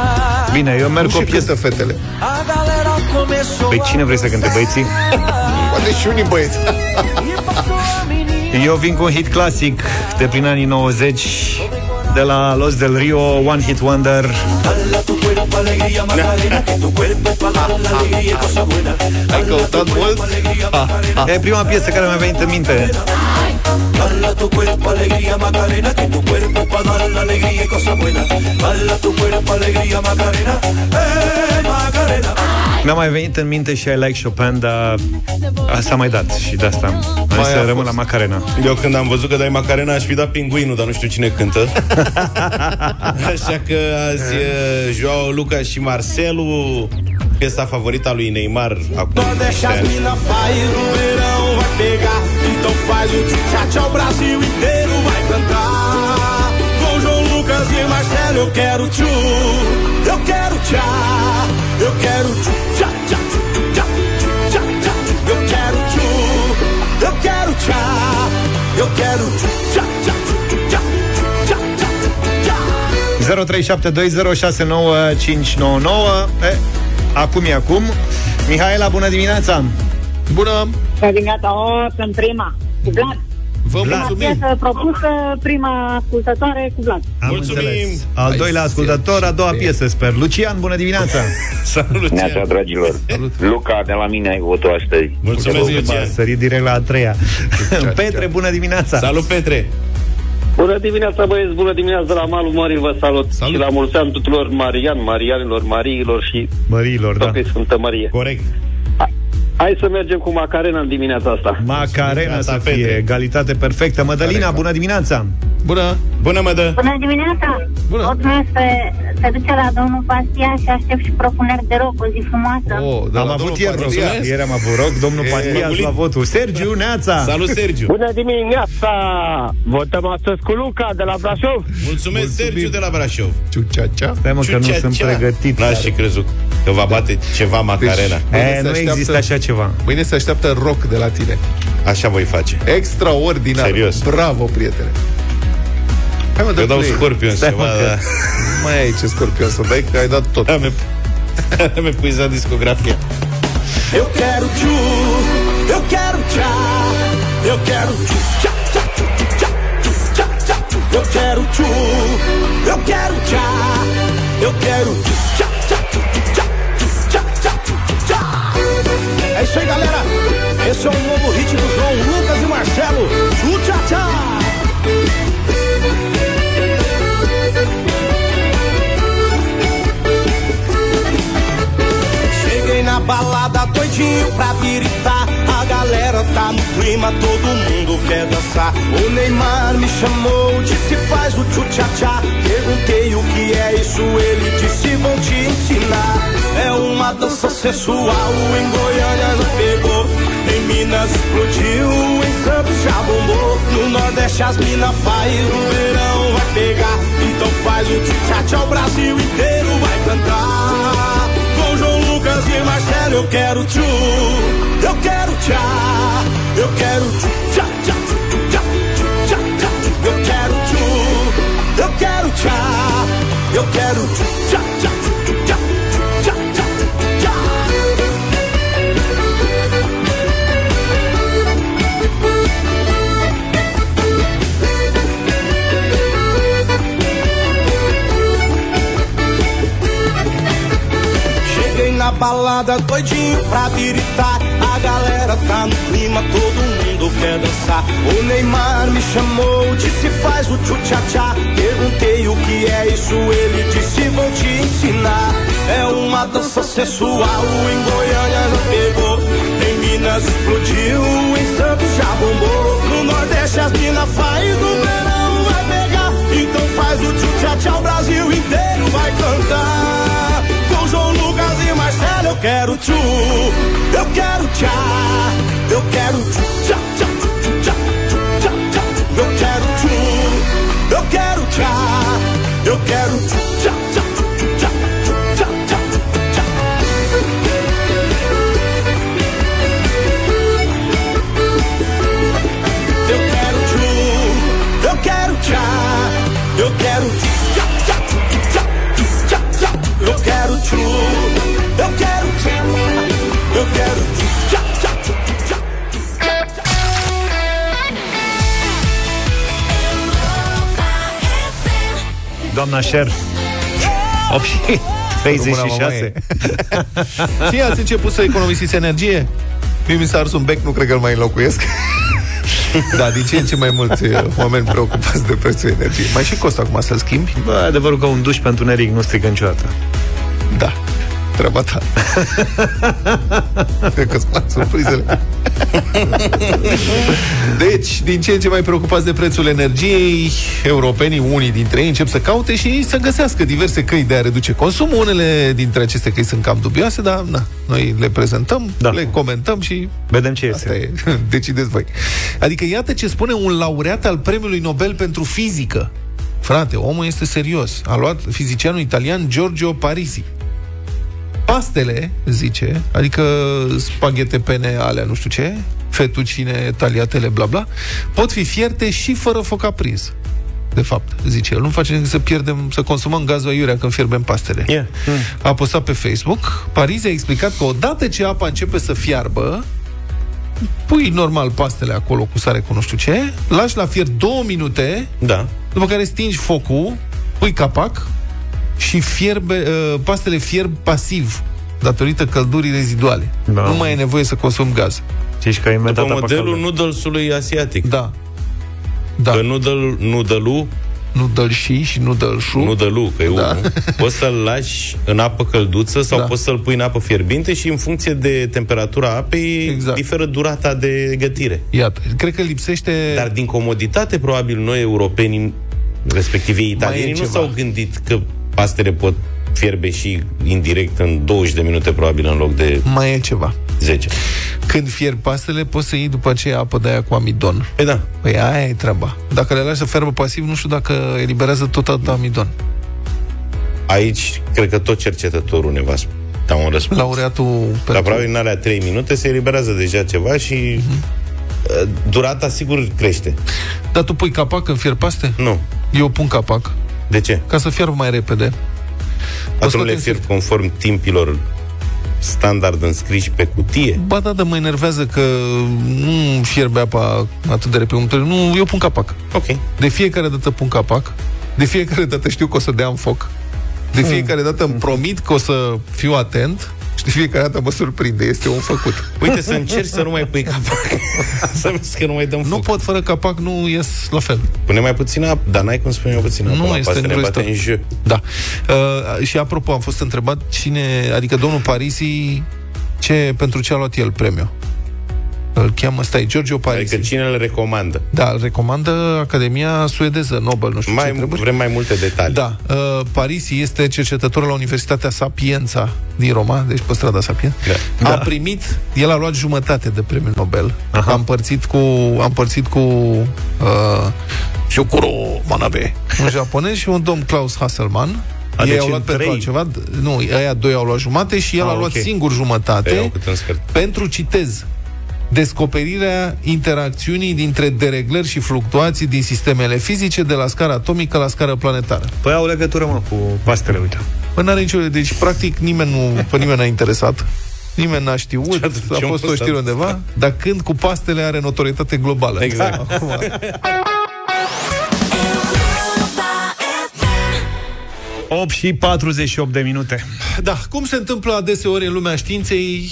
Bine, eu merg Nu cu o și piesă. cântă fetele. a galera começou Păi cine vrei să cânte, băieții? Poate și unii băieți. e passou a menina. Eu vin cu un hit clasic de prin anii 90 de la Los del Rio, One Hit Wonder. Dala tu cuerpo alegría Macarena, que tu cuerpo es para dar la alegría y cosa buena. Ai căutat mult? E prima piesă care mi-a venit în minte. Dala tu cuerpo alegría Macarena, que tu cuerpo es para dar la alegría y cosa buena. Dala tu cuerpo alegría Macarena, eh Macarena. Mi-a mai venit în minte și I Like Chopin, dar asta a mai dat și de asta am Mai mai să a rămân fost. la Macarena. Eu când am văzut că dai Macarena Aș fi dat pinguinul, dar nu știu cine cântă Așa că azi e Joao Lucas și Marcelu Piesa favorita lui Neymar Acum Não deixa niște as ani. mina faz, o verão vai pegar. Então faz o tchá-tchá, o Brasil inteiro vai cantar. Com João Lucas e Marcelo, eu quero tchu, eu quero tchá, eu quero tchu, tchá, tchá, tchu, tchá, tchá, tchá, tchu. eu quero tchu, eu quero tchá, eu quero tchu, tchá, tchá, tchu, tchá, tchá, tchá, tchá. 0372069599 e, Acum e acum Mihaela, bună dimineața! Bună! Bună dimineața, o, sunt prima, cu Vlad. Vă Prima mulțumim! piesă propusă, prima ascultătoare cu Vlad. Am Mulțumim! înțeles. Al Hai doilea să ascultător, a doua fie. piesă, sper. Lucian, bună dimineața! Salut, Neața, Lucian dragilor. Luca, de la mine ai votul astăzi. Mulțumesc, M-a Lucian sărit direct la a treia. Petre, bună dimineața! Salut, Petre Bună dimineața, băieți, bună dimineața de la Malul Mării, vă salut. Salut. Și la mulți ani tuturor Marian, Marianilor, Mariilor și Măriilor, da. toate Sfântă Marie. Corect Hai să mergem cu Macarena în dimineața asta. Macarena Gata, să fie, Petre. egalitate perfectă. Mădălina, bună dimineața! Bună! Bună, mădă Bună dimineața! Bună. Votul se, se duce la domnul Pastia și aștept și propuneri de rock, o zi frumoasă. Oh, de Am la avut domnul ieri, Pastia. mulțumesc. ieri am avut rog, domnul E, Pastia Măgulit. la votul. Sergiu, Neața! Salut, Sergiu Bună dimineața! Votăm astăzi cu Luca de la Brașov. Mulțumesc, Mulțumim. Sergiu de la Brașov Ciucea-cea. Stai mă că nu Ciucea, sunt cea. pregătit. N-aș fi crezut că va bate ceva Macarena Mâine E, se nu așteaptă- există așa ceva. Mâine se așteaptă rock de la tine. Așa voi face Extraordinar. Serios. Bravo, prietene. Hai mă, dă Eu dau play. Scorpion Stai, ceva mă, că- dar... Nu mai ai ce scorpion să dai, că ai dat tot. Am Am epuizat discografia Eu quero tchu, eu quero tchá, eu quero tchu, tchá, tchá, tchu, tchá, tchu, tchá, tchá, tchu. eu quero tchu, eu quero tchá, eu quero tchu, É isso aí, galera. Esse é o novo hit do João Lucas e Marcelo. Tchu, tchá, balada doidinho pra piritar A galera tá no clima, todo mundo quer dançar. O Neymar me chamou, disse faz o tchu-tchá-tchá. Perguntei o que é isso, ele disse vou te ensinar. É uma dança sensual, em Goiânia não pegou. Em Minas explodiu, em Santos já bombou. No Nordeste as mina faz, no verão vai pegar. Então faz o tchu-tchá-tchá, o Brasil inteiro vai cantar Marcelo eu quero tchu, eu quero tchá, eu quero tchu, tchá, tchá, tchu, tchá, tchu, tchá, tchá, eu quero tchu, eu quero tchá, eu quero tchu, tchá, tchá, balada doidinho pra biritar. A galera tá no clima, todo mundo quer dançar. O Neymar me chamou, disse faz o tchu-tcha-tchá. Perguntei o que é isso, ele disse vou te ensinar. É uma dança sensual, em Goiânia já pegou. Em Minas explodiu, em Santos já bombou. No Nordeste as minas faz, no verão vai pegar. Então faz o tchu-tcha-tchá, o Brasil inteiro vai cantar. Marcelo eu quero tchu, eu quero tchá, eu quero tchu, tchá, tchá, tchu, tchá, tchu, tchá, tchá, eu quero tchu, eu quero tchá, Doamna Sher 8 și 36 Și ați început să economisiți energie? Mie mi s-a ars un bec, nu cred că îl mai înlocuiesc. da, din ce în ce mai mulți uh, oameni preocupați de prețul energiei. Mai și costă acum să-l schimbi? Bă, adevărul că un duș pentru neric nu strică niciodată Da, treaba ta. Cred că spart surprizele. Deci, din ce în ce mai preocupați de prețul energiei, europenii, unii dintre ei, încep să caute și să găsească diverse căi de a reduce consumul. Unele dintre aceste căi sunt cam dubioase, dar na, noi le prezentăm, da. le comentăm și Vedem ce asta e. Decideți voi. Adică iată ce spune un laureat al Premiului Nobel pentru fizică. Frate, omul este serios. A luat fizicianul italian Giorgio Parisi. Pastele, zice, adică spaghete pene alea, nu știu ce, fetucine, taliatele, bla bla, pot fi fierte și fără foc aprins. De fapt, zice el. Nu face decât să pierdem, să consumăm gazul aiurea când fierbem pastele. Yeah. A postat pe Facebook. Paris a explicat că odată ce apa începe să fiarbă, pui normal pastele acolo cu sare cu nu știu ce, lași la fier două minute, Da. după care stingi focul, pui capac și fierbe, uh, pastele fierb pasiv datorită căldurii reziduale. Da. Nu mai e nevoie să consum gaz. Știi că ai După inventat apa modelul caldă. noodles-ului asiatic. Da. Da. Că noodle, noodle Nu dă și și nu dă șu. noodle că e Da. unul, poți să-l lași în apă călduță sau Da. poți să-l pui în apă fierbinte și în funcție de temperatura apei Exact. diferă durata de gătire. Iată, cred că lipsește... Dar din comoditate, probabil, noi europenii, respectiv ei italienii, nu ceva. s-au gândit că pastele pot fierbe și indirect în 20 de minute, probabil, în loc de Mai e ceva. 10. Când fierbi pastele, poți să iei după aceea apă de aia cu amidon. Păi da. Păi aia e treaba. Dacă le lași să fierbă pasiv, nu știu dacă eliberează tot atât amidon. Aici, cred că tot cercetătorul ne va da un răspuns. Laureatul Dar probabil în alea 3 minute se eliberează deja ceva și uh, durata sigur crește. Dar tu pui capac când fierbi paste? Nu. Eu pun capac. De ce? Ca să fiarbă mai repede. Atunci scoate le în fierb conform timpilor standard înscriși pe cutie. Ba da, dar mă enervează că nu fierbe apa atât de repede. Nu, eu pun capac. Ok. De fiecare dată pun capac. De fiecare dată știu că o să dea în foc. De fiecare dată îmi promit că o să fiu atent și de fiecare dată mă surprinde. Este un făcut. Uite să încerci să nu mai pui capac. să vezi că nu mai dăm foc. Nu pot fără capac, nu ies la fel. Pune mai puțină apă, dar n-ai cum să pui mai puțină apă. Nu, la este paste ne bate îngrozitor. în jeu. Da. Uh, și apropo, am fost întrebat cine, adică domnul Parisi, ce, pentru ce a luat el premiu. Îl cheamă, stai, Giorgio Parisi. Adică cine îl recomandă? Da, îl recomandă Academia Suedeză, Nobel, nu știu ce Mai, trebuie. vrem mai multe detalii. Da, uh, Parisi este cercetător la Universitatea Sapienza din Roma, deci pe strada Sapienza. Da. A primit, el a luat jumătate de premiul Nobel. A împărțit cu, a împărțit cu uh, Shokuro Manabe, un japonez și un domn Klaus Hasselmann. A, Ei deci au în luat pentru trei. altceva, nu, aia doi au luat jumate și el Ah, a luat ok. singur jumătate Pe iau cât în sfert. pentru, citez, descoperirea interacțiunii dintre dereglări și fluctuații din sistemele fizice de la scară atomică la scară planetară. Păi au legătură, mă, cu pastele, uite. Păi n-are nicio... Deci, practic, nimeni nu, pe nimeni n-a interesat. Nimeni n-a știut, Ce atunci a am fost o fost știre asta? undeva, dar când cu pastele are notorietate globală. Exact. Acum, 8 și 48 de minute. Da, cum se întâmplă adeseori în lumea științei,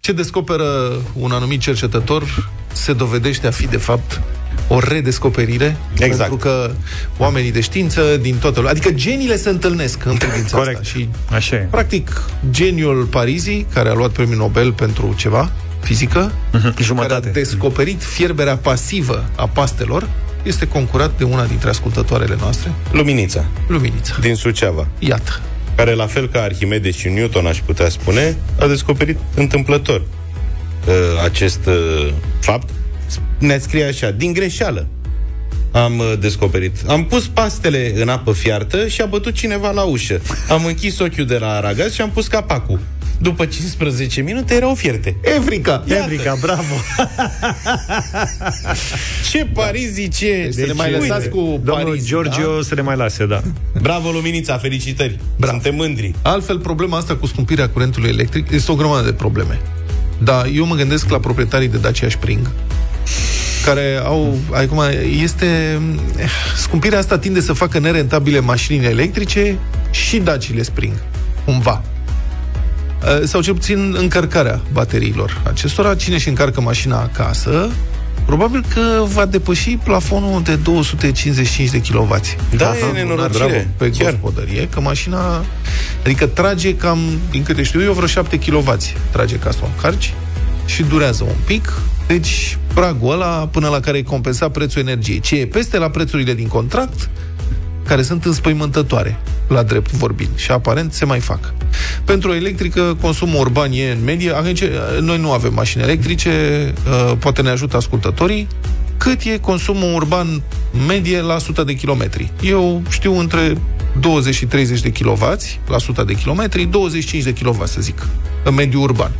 ce descoperă un anumit cercetător se dovedește a fi, de fapt, o redescoperire. Exact. Pentru că oamenii de știință din toată lumea, adică geniile se întâlnesc în privința Corect. asta. Și, Așa e. practic, geniul Parizii, care a luat premiul Nobel pentru ceva, fizică, care a Jumătate. descoperit fierberea pasivă a pastelor, este concurat de una dintre ascultătoarele noastre, Luminița, Luminița. din Suceava, Iată. Care, la fel ca Arhimede și Newton, aș putea spune, a descoperit întâmplător uh, acest uh, fapt. Ne scrie așa, din greșeală am uh, descoperit. Am pus pastele în apă fiartă și a bătut cineva la ușă. Am închis ochiul de la aragaz și am pus capacul. După 15 minute erau fierte. Evrica! Evrica, bravo! Ce parizii, ce... Deci să ne mai lăsați cu Domnul Paris, Giorgio să ne mai lase, da. Bravo, Luminița, felicitări! Bravo. Suntem mândri. Altfel, problema asta cu scumpirea curentului electric este o grămadă de probleme. Dar eu mă gândesc la proprietarii de Dacia Spring, care au, acum, este, scumpirea asta tinde să facă nerentabile mașinile electrice și dacile Spring, cumva. Uh, Sau cel puțin încărcarea bateriilor acestora. Cine și încarcă mașina acasă, probabil că va depăși plafonul de 255 de kW. Da, e nenorocire. Pe Chiar. gospodărie, că mașina, adică trage cam, din câte știu eu, vreo 7 kW trage ca să o încarci și durează un pic. Deci, pragul ăla până la care e compensat prețul energiei. Ce e peste la prețurile din contract, care sunt înspăimântătoare, la drept vorbind, și aparent se mai fac. Pentru o electrică, consumul urban e în medie, acum ce- noi nu avem mașini electrice, uh, poate ne ajută ascultătorii, cât e consumul urban medie la 100 de kilometri. Eu știu între 20 și 30 de kW la 100 de kilometri, 25 de kW, să zic, în mediul urban.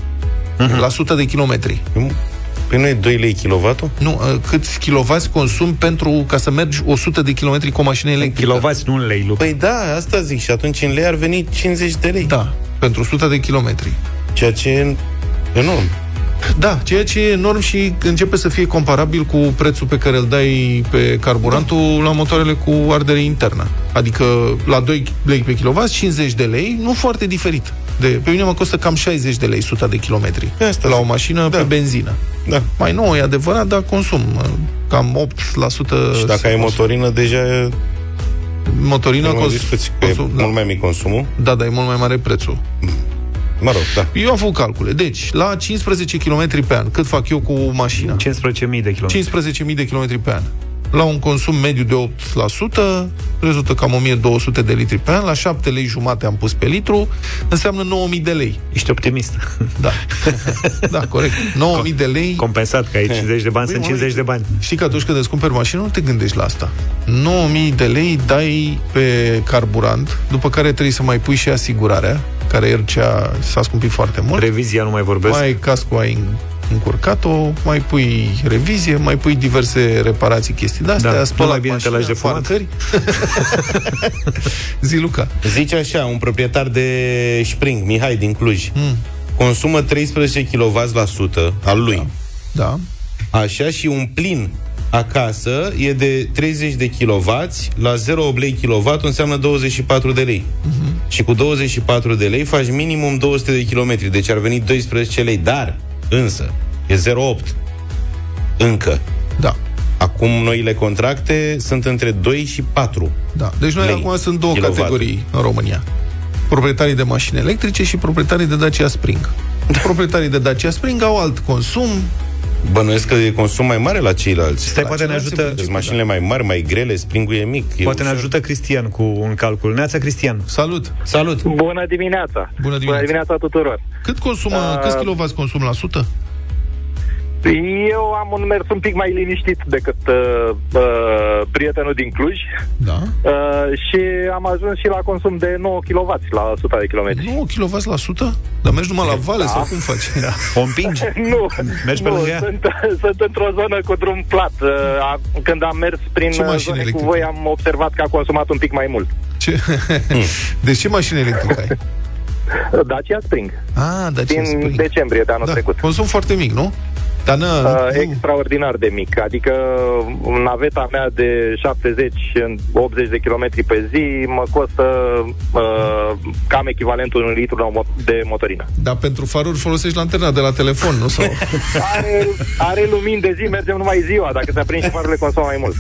La 100 de kilometri. Păi nu e 2 lei kilovatul? Nu, uh, câți kilovați consum pentru ca să mergi 100 de kilometri cu o mașină electrică? Kilovați, nu în lei, Luca. Păi da, asta zic și atunci în lei ar veni 50 de lei. Da, pentru 100 de kilometri. Ceea ce e enorm. Da, ceea ce e enorm și începe să fie comparabil cu prețul pe care îl dai pe carburantul la motoarele cu ardere internă. Adică la 2 lei pe kilowatt, 50 de lei, nu foarte diferit. De, pe mine mă costă cam 60 de lei 100 de kilometri. Asta la o zic. mașină da. pe benzină. Da. Mai nou, e adevărat, dar consum uh, cam 8%. Și dacă ai motorină, deja e motorină, nu mai cons- discuți, că e consum, da. mult mai mic consumul. da, dar e mult mai mare prețul. Mă rog, da. Eu am făcut calcule. Deci, la 15 km pe an, cât fac eu cu mașina? 15.000 de kilometri. 15.000 de km pe an. La un consum mediu de 8%, rezultă cam 1200 de litri pe an, la 7 lei jumate am pus pe litru, înseamnă 9000 de lei. Ești optimist. Da. da, corect. 9000 de lei. Compensat că ai 50 de bani, Băi, sunt mă, 50 de bani. Știi că atunci când îți cumperi mașină, nu te gândești la asta. 9000 de lei dai pe carburant, după care trebuie să mai pui și asigurarea, care ieri cea s-a scumpit foarte mult. Revizia nu mai vorbesc. Mai ai cascul, ai încurcat-o, mai pui revizie, mai pui diverse reparații, chestii de-astea, Da, nu spălat mai bine te mașina, lași de fumat? farcări. Zi, Luca. Zice așa, un proprietar de Spring, Mihai din Cluj, Mm. consumă 13 kW la sută al lui. Da. Așa și un plin acasă e de 30 de kW, la 0 lei kW înseamnă 24 de lei. Mhm. Și cu 24 de lei faci minimum 200 de kilometri, deci ar veni 12 lei. Dar, însă, e 0,8. Încă. Da. Acum noile contracte sunt între 2 și 4. Da. Deci noi lei acum sunt două kilowatt. categorii în România. Proprietarii de mașini electrice și proprietarii de Dacia Spring. Proprietarii de Dacia Spring au alt consum, Bănuiesc că e consum mai mare la ceilalți. Stai, poate ne ceilalți ajută, Deci mașinile mai mari, mai grele, springul e mic. E poate ne ușor. ajută Cristian cu un calcul. Neața Cristian. Salut! Salut! Bună dimineața! Bună Bună dimineața! dimineața tuturor! Cât consumă, Uh, câți kilovați consum la sută? Eu am un mers un pic mai liniștit decât uh, uh, prietenul din Cluj Da. uh, și am ajuns și la consum de 9 kW la 100 de kilometri. 9 kW la sută? Dar mergi numai la vale Da. sau cum faci? O împingi? nu, Mergi pe nu lângă ea? sunt, sunt într-o zonă cu drum plat. Uh, a- când am mers prin Ce uh, mașină zone cu electrică? voi, am observat că a consumat un pic mai mult. Ce? deci ce mașină electrică ai? Dacia Spring, Ah, Dacia din Spring. decembrie de anul Da, trecut. consum foarte mic, nu? Dar nu, uh, extraordinar de mic. Adică naveta mea de 70-80 de kilometri pe zi mă costă uh, cam echivalentul unui litru de mo- de motorină. Dar pentru faruri folosești lanterna de la telefon, nu? Sau... Are, are lumini de zi, mergem numai ziua. Dacă se aprind și farurile consumă mai mult.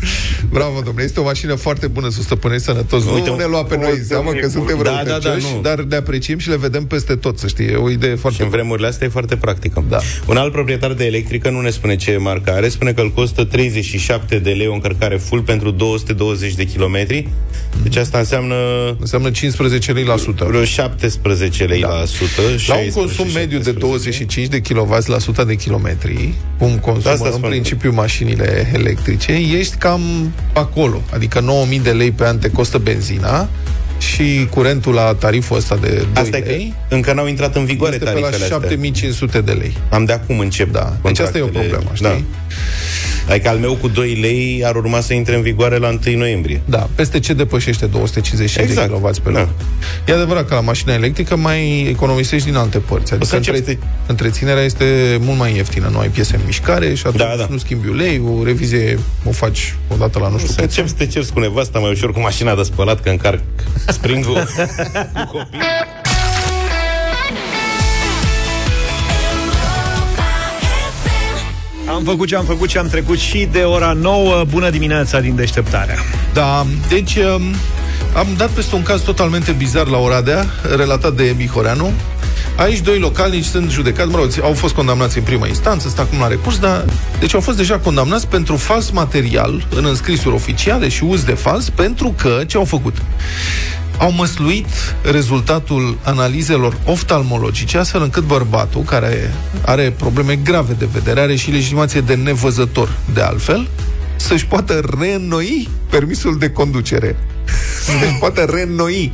Bravo, domnule, este o mașină foarte bună să o stăpânești sănătos. Nu Uite, ne lua pe noi seama că suntem Da, da, da, răutăcioși, nu. dar ne apreciem și le vedem peste tot, să știi. E o idee foarte Și în vremurile astea e foarte practică. Da. Un alt proprietar de electrică nu ne spune ce marcă are, spune că îl costă 37 de lei o încărcare full pentru 220 de kilometri. Deci asta înseamnă... Înseamnă 15 lei la sută. Vreo 17 lei da. la sută. La un 16, consum mediu de 17. 25 de kW la 100 de kilometri, cum consumă Asta în spun. principiu mașinile electrice, ești cam acolo. Adică 9000 de lei pe an te costă benzina și curentul la tariful ăsta de 2 Asta e lei că încă n-au intrat în vigoare este pe la tarifele astea. 7500 de lei. Am de acum încep Da. Deci asta e o contractele. problemă, știi? Da. Adică al meu cu 2 lei ar urma să intre în vigoare la 1 noiembrie. Da, peste ce depășește 255 Exact. de kW pe lună. E adevărat că la mașina electrică mai economisești din alte părți. Adică să încep între... întreținerea este mult mai ieftină. Nu ai piese în mișcare și atunci Da, da. nu schimbi ulei, o revizie o faci odată la nu știu Să încep să te ceri cu nevasta mai ușor cu mașina de spălat, că încarc springul cu copii. Am făcut ce am făcut și am trecut și de ora 9. Bună dimineața din deșteptarea. Da, deci um, am dat peste un caz totalmente bizar la Oradea, relatat de Emi Horeanu. Aici doi localnici sunt judecați, mă rog, au fost condamnați în prima instanță, sunt acum la recurs, dar deci au fost deja condamnați pentru fals material în înscrisuri oficiale și uz de fals, pentru că ce au făcut? Au măsluit rezultatul analizelor oftalmologice, astfel încât bărbatul, care are probleme grave de vedere, are și legitimație de nevăzător, de altfel, să-și poată reînnoi permisul de conducere. Să-și poată reînnoi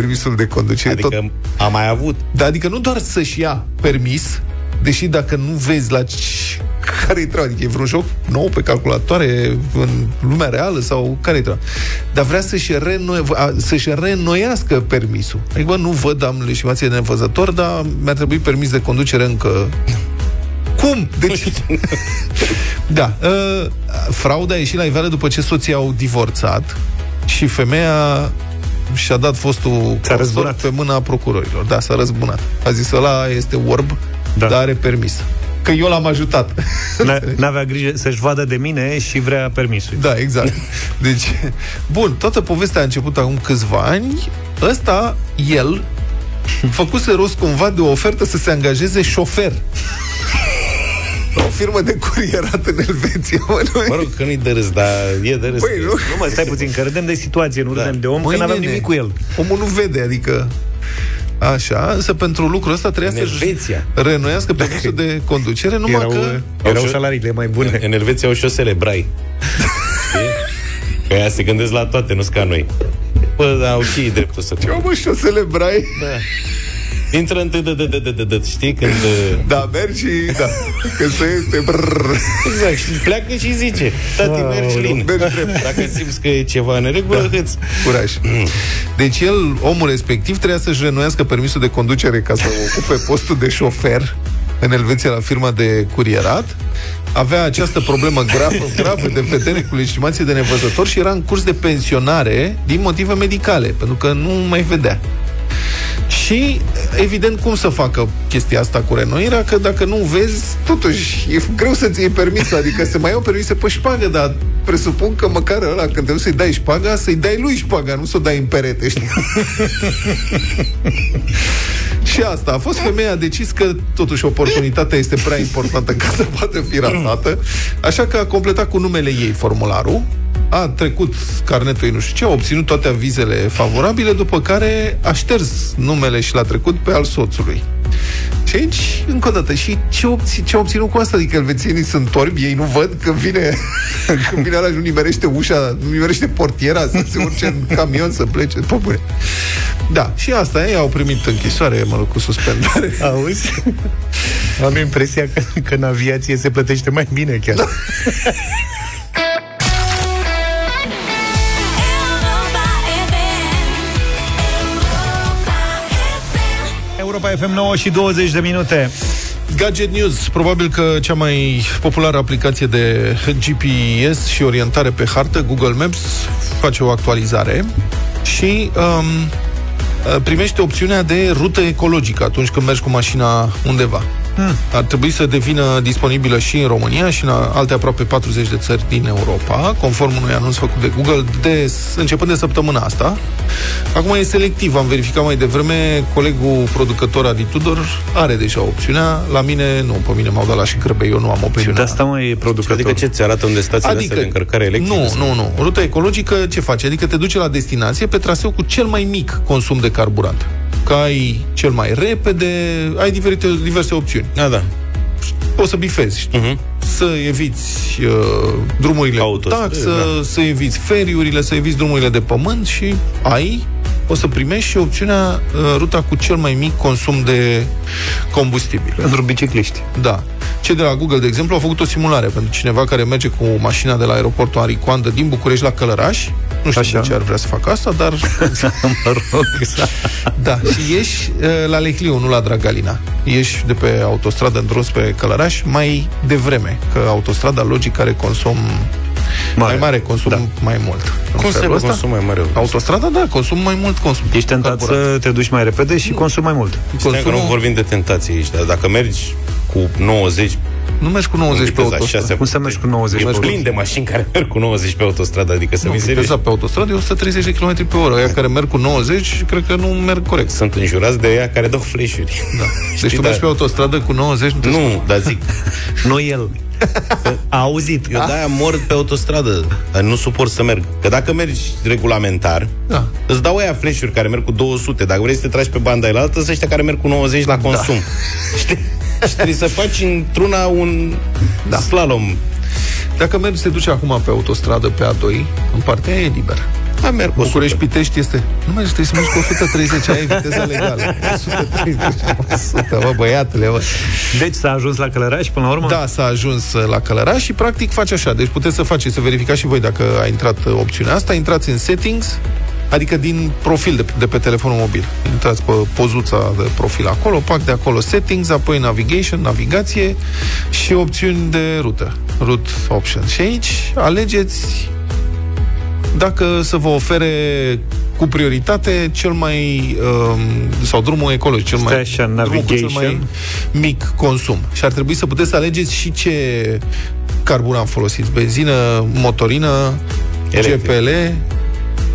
permisul de conducere. Adică Tot... a mai avut. Da, adică nu doar să-și ia permis, deși dacă nu vezi la ce- care-i treaba, adică e vreun joc nou pe calculatoare în lumea reală sau care-i treaba. Dar vrea să-și, reînnoi, a- să-și reînnoiască permisul. Adică, bă, nu văd, am legitimație de nevăzător, dar mi-a trebuit permis de conducere încă cum? Deci... da. Uh, frauda a ieșit la iveală după ce soții au divorțat și femeia și-a dat fostul S-a consort răzbunat. pe mâna procurorilor. Da, s-a răzbunat. A zis, ăla este orb, da. dar are permis. Că eu l-am ajutat. N- N-avea grijă să-și vadă de mine și vrea permisul. Da, exact. Deci, bun, toată povestea a început acum câțiva ani. Ăsta, el, făcuse rost cumva de o ofertă să se angajeze șofer. La o firmă de curierat în Elveția, mă, nu Mă rog, că nu-i de râs, dar e de râs. Băi, nu? Nu mă, stai puțin, că râdem de situație, nu râdem de om, Măi, că n-avem nene, nimic cu el. Omul nu vede, adică... Așa, însă pentru lucrul ăsta trebuia În să Elveția. reînnoiască permisul de conducere, numai Erau, că... erau și- salariile mai bune. În Elveția au șosele brai. Știi? Că aia se gândesc la toate, nu-s ca noi. Bă, dar au și ei dreptul să... Eu mă, și o celebrai. Da. Intră în de de de de de de știi când... uh, Da, mergi și... Da, că se este... Brrr. Exact, și pleacă și zice Tati, mergi lin Mergi drept. Dacă simți că e ceva în regulă, da. îți... Curaj. Deci el, omul respectiv, trebuia să-și renuiască permisul de conducere ca să ocupe postul de șofer în Elveția la firma de curierat. Avea această problemă gravă, gravă de vedere cu legitimație de nevăzător și era în curs de pensionare din motive medicale, pentru că nu mai vedea. Și, evident, cum să facă chestia asta cu renoirea? Că dacă nu vezi, totuși, e greu să-ți iei permis, adică să mai iau permise pe șpagă, dar presupun că măcar ăla, când te duci să-i dai șpaga, să-i dai lui șpaga, nu să o dai în perete, știi? Și asta a fost. Femeia a decis că totuși oportunitatea este prea importantă ca să poată fi ratată, așa că a completat cu numele ei formularul, a trecut carnetul ei nu știu ce, a obținut toate avizele favorabile, după care a șters numele și l-a trecut pe al soțului. Și aici, încă o dată, și ce, obți, ce a obținut cu asta? Adică elvețienii sunt orbi, ei nu văd când vine, când vine ăla și nu nimerește ușa, nu nimerește portiera să se urce în camion să plece. Pă, bune. Da, și asta, ei au primit închisoare, mă rog, cu suspendare. Auzi? Am impresia că, că în aviație se plătește mai bine chiar. Da. Europa FM 9 și 20 de minute. Gadget News, probabil că cea mai populară aplicație de GPS și orientare pe hartă, Google Maps, face o actualizare și um, primește opțiunea de rută ecologică atunci când mergi cu mașina undeva. Hmm. Ar trebui să devină disponibilă și în România și în alte aproape 40 de țări din Europa, conform unui anunț făcut de Google de, începând de săptămâna asta. Acum e selectiv, am verificat mai devreme, colegul producător Adi Tudor are deja opțiunea, la mine nu, pe mine m-au dat la și grăbe, eu nu am opțiunea. De asta mai e producător. Adică ce ți arată unde stațiile Adică- astea de încărcare electrică? Nu, sau- nu, nu. Ruta ecologică ce face? Adică te duce la destinație pe traseu cu cel mai mic consum de carburant. Că ai cel mai repede, ai diferite, diverse opțiuni. Da, da. Poți să bifezi, știi? Mhm. Să eviți uh, drumurile Autos, cu taxă, da. să eviți feriurile, să eviți drumurile de pământ și ai o să primești și opțiunea uh, ruta cu cel mai mic consum de combustibil. Pentru bicicliști. Da. Cei de la Google, de exemplu, au făcut o simulare pentru cineva care merge cu mașina de la aeroportul Henri Coandă din București la Călăraș. Nu știu Așa. de ce ar vrea să facă asta, dar... mă rog, da, și ieși uh, la Lecliu, nu la Dragalina. Ieși de pe autostradă în drum spre Călăraș mai devreme, că autostrada logic are consum mare. mai mare, consum da. mai mult. În Cum să felul aibă ăsta, consum mai mare? Autostrada, da, consum mai mult consum. Ești tentat să te duci mai repede și consumi mai mult. Stai că nu vorbim de tentații aici, dar dacă mergi cu 90 Nu mergi cu 90 pe autostradă. Cum să mergi cu 90 E pe plin autostradă? de mașini care merg cu 90 pe autostradă, adică să Nu, fii serios. viteza pe autostradă e 130 de km pe oră. Aia care merg cu 90, cred că nu merg corect. Sunt înjurați de ea care dau flash-uri. Da. Deci tu mergi pe autostradă cu 90, nu te Nu, dar zic, Nu el. A auzit. eu de-aia mor pe autostradă, dar nu suport să merg. Că dacă mergi regulamentar, Da. îți dau aia flash-uri care merg cu 200. Dacă vrei să te tragi pe banda elaltă, să ăștia care merg cu 90 la consum. Știi? Și trebuie să faci într-una un da. slalom. Dacă mergi, te duci acum pe autostradă pe A2, în partea aia e liber. Da, merg cu București Pitești este... Nu mergi, trebuie să mergi cu 130, aia e viteza legală. 130, 100, bă, băiatule, bă. Deci s-a ajuns la Călăraș până la urmă? Da, s-a ajuns uh, la Călăraș și practic face așa. Deci puteți să faceți, să verificați și voi dacă a intrat uh, opțiunea asta. Intrați în settings, adică din profil de, de pe telefonul mobil. Intrați pe pozuța de profil acolo, pac de acolo settings, apoi navigation, navigație și opțiuni de rută, route options. Și aici alegeți dacă să vă ofere cu prioritate cel mai um, sau drumul ecologic, cel mai Stai așa, drumul cu cel mai navigation. mic consum. Și ar trebui să puteți să alegeți și ce carburant folosiți. Benzină, motorină, Electric. GPL,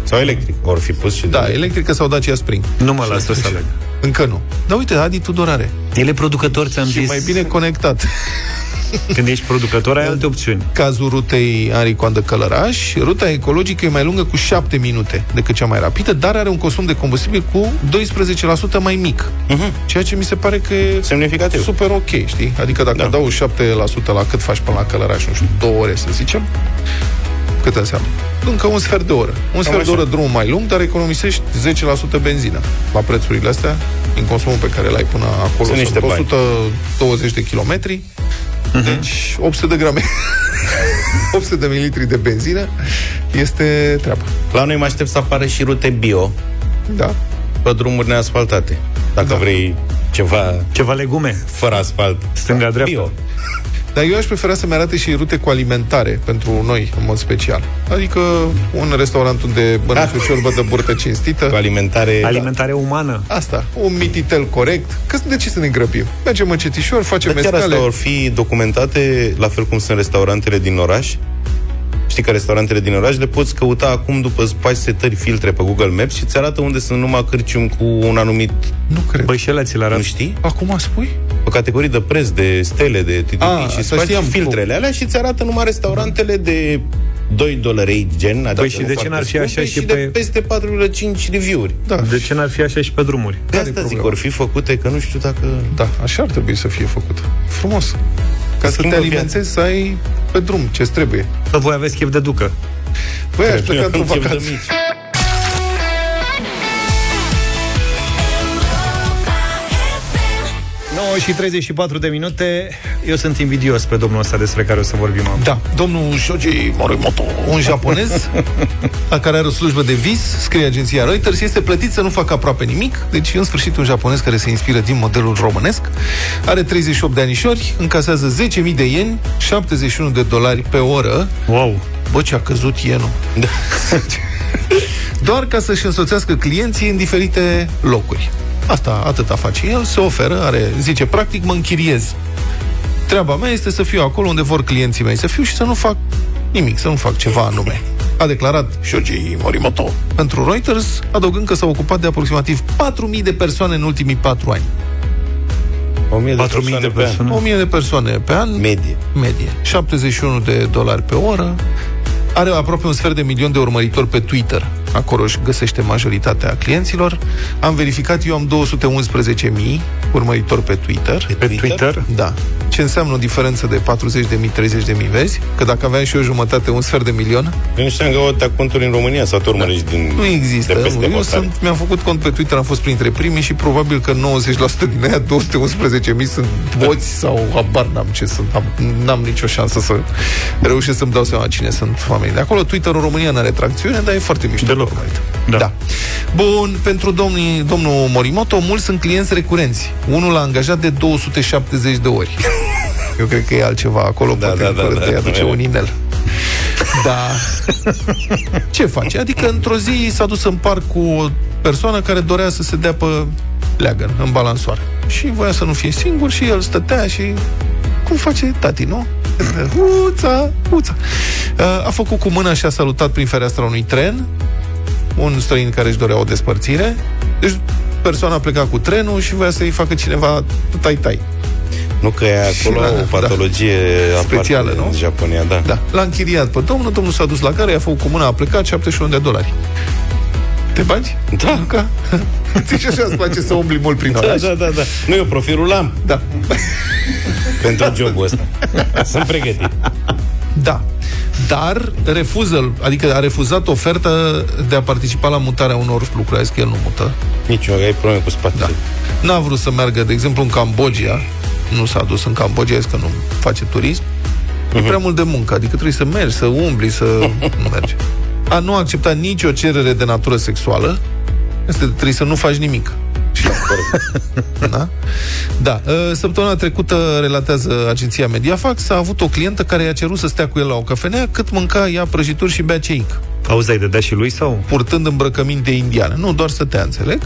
Sau electric, or fi pus și da, de electrică sau Dacia Spring. Nu mă lasă să aleg. Încă nu. Dar uite, Adi Tudor are. El e producător, ți-am Și zis. mai bine conectat. Când ești producător, ai alte opțiuni. Cazul rutei Ari Coandă Călăraș, ruta ecologică e mai lungă cu 7 minute decât cea mai rapidă, dar are un consum de combustibil cu 12% mai mic. Mhm. Ceea ce mi se pare că e Semnificativ. super ok, știi? Adică dacă Da. dau 7% la cât faci până la Călăraș, nu știu, două ore să zicem, cât înseamnă? Încă un sfert de oră. Un sfert de așa. oră drum mai lung, dar economisești 10% benzină. La prețurile astea, din consumul pe care l-ai până acolo, Sunt niște bani. 120 de kilometri, deci 800 de grame 800 de mililitri de benzină este treaba. La noi mă aștept să apară și rute bio Da. pe drumuri neasfaltate. Dacă Da. vrei ceva Ceva legume. fără asfalt. Stânga-dreapta. Bio. Dar eu aș prefera să-mi arate și rute cu alimentare pentru noi, în mod special. Adică un restaurant unde bănânci o ciorbă de burtă cinstită. Cu alimentare... Alimentare umană. Asta, un mititel corect. Că de ce să ne grăbim? Mergem încetișor, facem Dar chiar mescale. astea vor fi documentate la fel cum sunt restaurantele din oraș? Știi că restaurantele din oraș le poți căuta acum după îți faci setări filtre pe Google Maps și îți arată unde sunt numai cârciumi cu un anumit... Nu cred. Păi și ele ți le arată. Nu știi? Acum spui? Pe categorii de preț, de stele, de TTP Ah, și îți asta faci știam. filtrele alea și îți arată numai restaurantele de 2 dolari gen, adică Păi și nu de ce foarte n-ar fi așa scumpe, și și pe- de peste 4,5 review-uri. Da. De ce n-ar fi așa și pe drumuri? De Care-i asta zic, problema? or fi făcute, că nu știu dacă... Da, așa ar trebui să fie făcut. Frumos. Ca să Schimbă te viața. alimentezi, să ai pe drum ce trebuie. Că voi aveți chef de ducă. Băi, aș pleca Eu într-o am chef de vacanță. 9 și 34 de minute. Eu sunt invidios pe domnul ăsta despre care o să vorbim acum. Da, domnul Shoji Morimoto, un japonez la care are o slujbă de vis, scrie agenția Reuters, este plătit să nu facă aproape nimic, deci în sfârșit un japonez care se inspiră din modelul românesc, are 38 de anișori, încasează 10.000 de ieni, 71 de dolari pe oră. Wow! Bă, ce a căzut ienul. Doar ca să-și însoțească clienții în diferite locuri. Asta, atâta face el, se oferă, are, zice, practic mă închiriez. Treaba mea este să fiu acolo unde vor clienții mei să fiu și să nu fac nimic, să nu fac ceva anume. A declarat Shoji Morimoto pentru Reuters, adăugând că s-a ocupat de aproximativ 4.000 de persoane în ultimii 4 ani. 1000 de 4.000 persoane de pe an. persoane. 1000 de persoane pe an. Medie. Medie. 71 de dolari pe oră. Are aproape un sfert de milion de urmăritori pe Twitter. Acolo își găsește majoritatea clienților. Am verificat, eu am 211.000 urmăritori pe Twitter. Pe Twitter? Da. Ce înseamnă o diferență de 40.000, 30.000, vezi? Că dacă aveam și eu jumătate, un sfert de milion, Eu nu știam că au atâtea conturi în România sau te urmărești din... Da. nu există. De peste Eu hotare. sunt, mi-am făcut cont pe Twitter, am fost printre primii și probabil că 90% din aia, 211.000 sunt boți sau habar n-am ce sunt. Am, n-am nicio șansă să reușesc să-mi dau seama cine sunt oamenii de acolo. Twitter în România n-are tracțiune, dar e foarte mișto. Deloc. Da. da. Bun, pentru domnii, domnul Morimoto, mulți sunt clienți recurenți. Unul l-a angajat de 270 de ori. Eu cred că e altceva acolo, Da, poate da, în da, curând da. îi aduce un inel. Da. Ce face? Adică într-o zi s-a dus în parc cu o persoană care dorea să se dea pe leagăn, în balansoare. Și voia să nu fie singur și el stătea și... Cum face tati, nu? Uța, uța. A făcut cu mâna și a salutat prin fereastra unui tren un străin care își dorea o despărțire. Deci persoana a plecat cu trenul și voia să-i facă cineva tai-tai. Nu că e acolo Și la- o patologie da. Specială, aparte nu? în Japonia, da. Da. L-a închiriat pe domnul, domnul s-a dus la care, i-a făcut cu mâna, a plecat 71 de dolari. Te bagi? Da. Ca? Ți și așa îți place să umbli mult prin Da, oraș? da, da, da. Nu, eu profilul am Da. pentru jobul ăsta. Sunt pregătit. Da. Dar refuză, adică a refuzat oferta de a participa la mutarea unor lucruri. A zis că el nu mută. Nici eu, ai probleme cu spatele. Da. N-a vrut să meargă, de exemplu, în Cambodgia. Nu s-a dus în Cambodgia, a zis că nu face turism. E prea mult de muncă, adică trebuie să mergi, să umbli, să nu merge. A nu accepta nicio cerere de natură sexuală. Este, trebuie să nu faci nimic. Și da? Da. Uh, Săptămâna trecută, relatează agenția Mediafax, a avut o clientă care i-a cerut să stea cu el la o cafenea cât mânca ea prăjituri și bea ceic. Auzi, ai de dat și lui sau? Purtând îmbrăcăminte indiane. Nu, doar să te înțeleg.